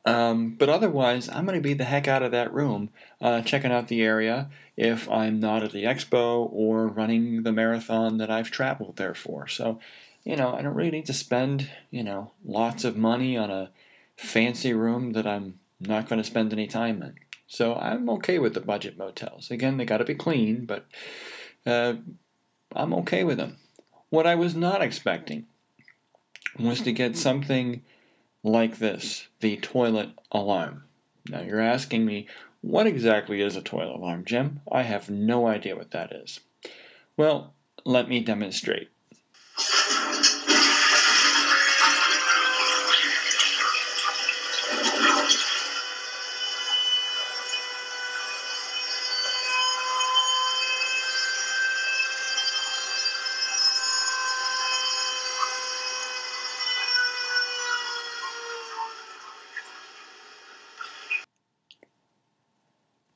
Um, but otherwise, I'm going to be the heck out of that room, uh, checking out the area if I'm not at the expo or running the marathon that I've traveled there for. So, you know, I don't really need to spend, you know, lots of money on a fancy room that I'm not going to spend any time in. So I'm okay with the budget motels. Again, they got to be clean, but uh, I'm okay with them. What I was not expecting was to get something like this the toilet alarm. Now you're asking me, what exactly is a toilet alarm, Jim? I have no idea what that is. Well, let me demonstrate.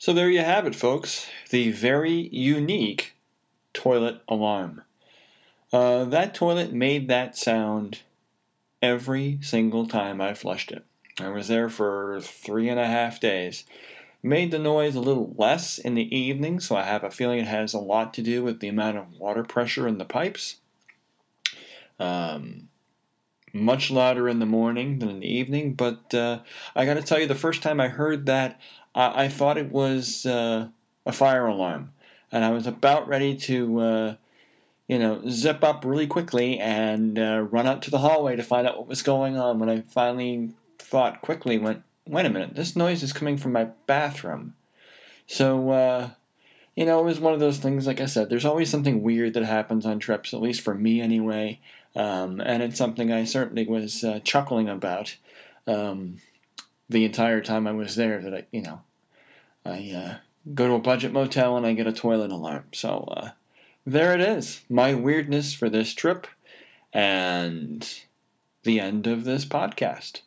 So there you have it, folks. The very unique toilet alarm. Uh, that toilet made that sound every single time I flushed it. I was there for three and a half days. Made the noise a little less in the evening, so I have a feeling it has a lot to do with the amount of water pressure in the pipes. Um, much louder in the morning than in the evening, but uh, I got to tell you, the first time I heard that, I, I thought it was uh, a fire alarm, and I was about ready to, uh, you know, zip up really quickly and uh, run out to the hallway to find out what was going on. When I finally thought quickly, went, wait a minute, this noise is coming from my bathroom. So, uh, you know, it was one of those things. Like I said, there's always something weird that happens on trips, at least for me anyway. Um, and it's something I certainly was uh, chuckling about um, the entire time I was there. That I, you know, I uh, go to a budget motel and I get a toilet alarm. So uh, there it is. My weirdness for this trip and the end of this podcast.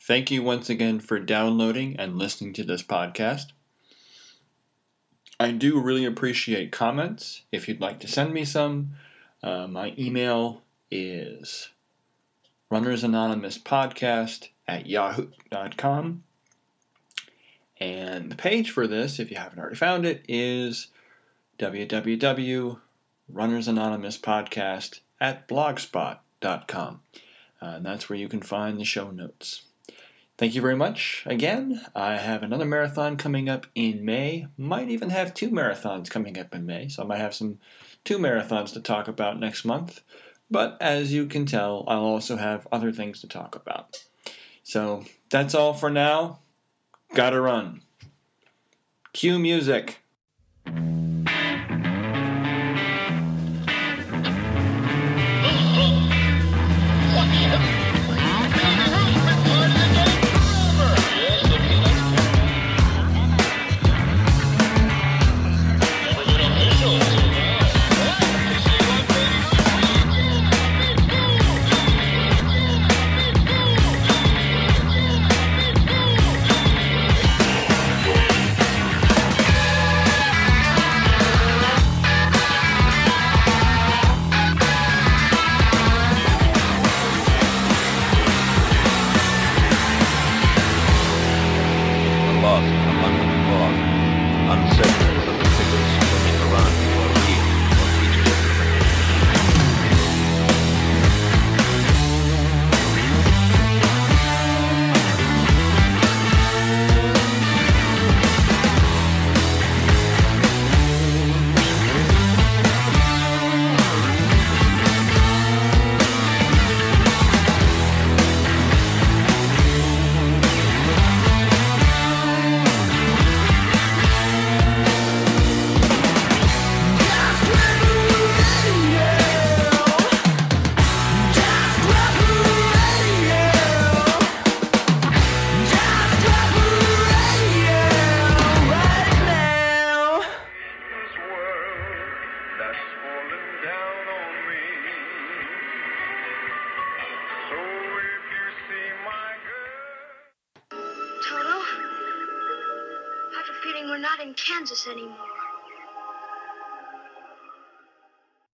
Thank you once again for downloading and listening to this podcast. I do really appreciate comments. If you'd like to send me some, uh, my email is runnersanonymouspodcast at yahoo.com. And the page for this, if you haven't already found it, is www.runnersanonymouspodcast at blogspot.com. Uh, and that's where you can find the show notes. Thank you very much. Again, I have another marathon coming up in May. Might even have two marathons coming up in May, so I might have some two marathons to talk about next month. But as you can tell, I'll also have other things to talk about. So that's all for now. Gotta run. Cue music.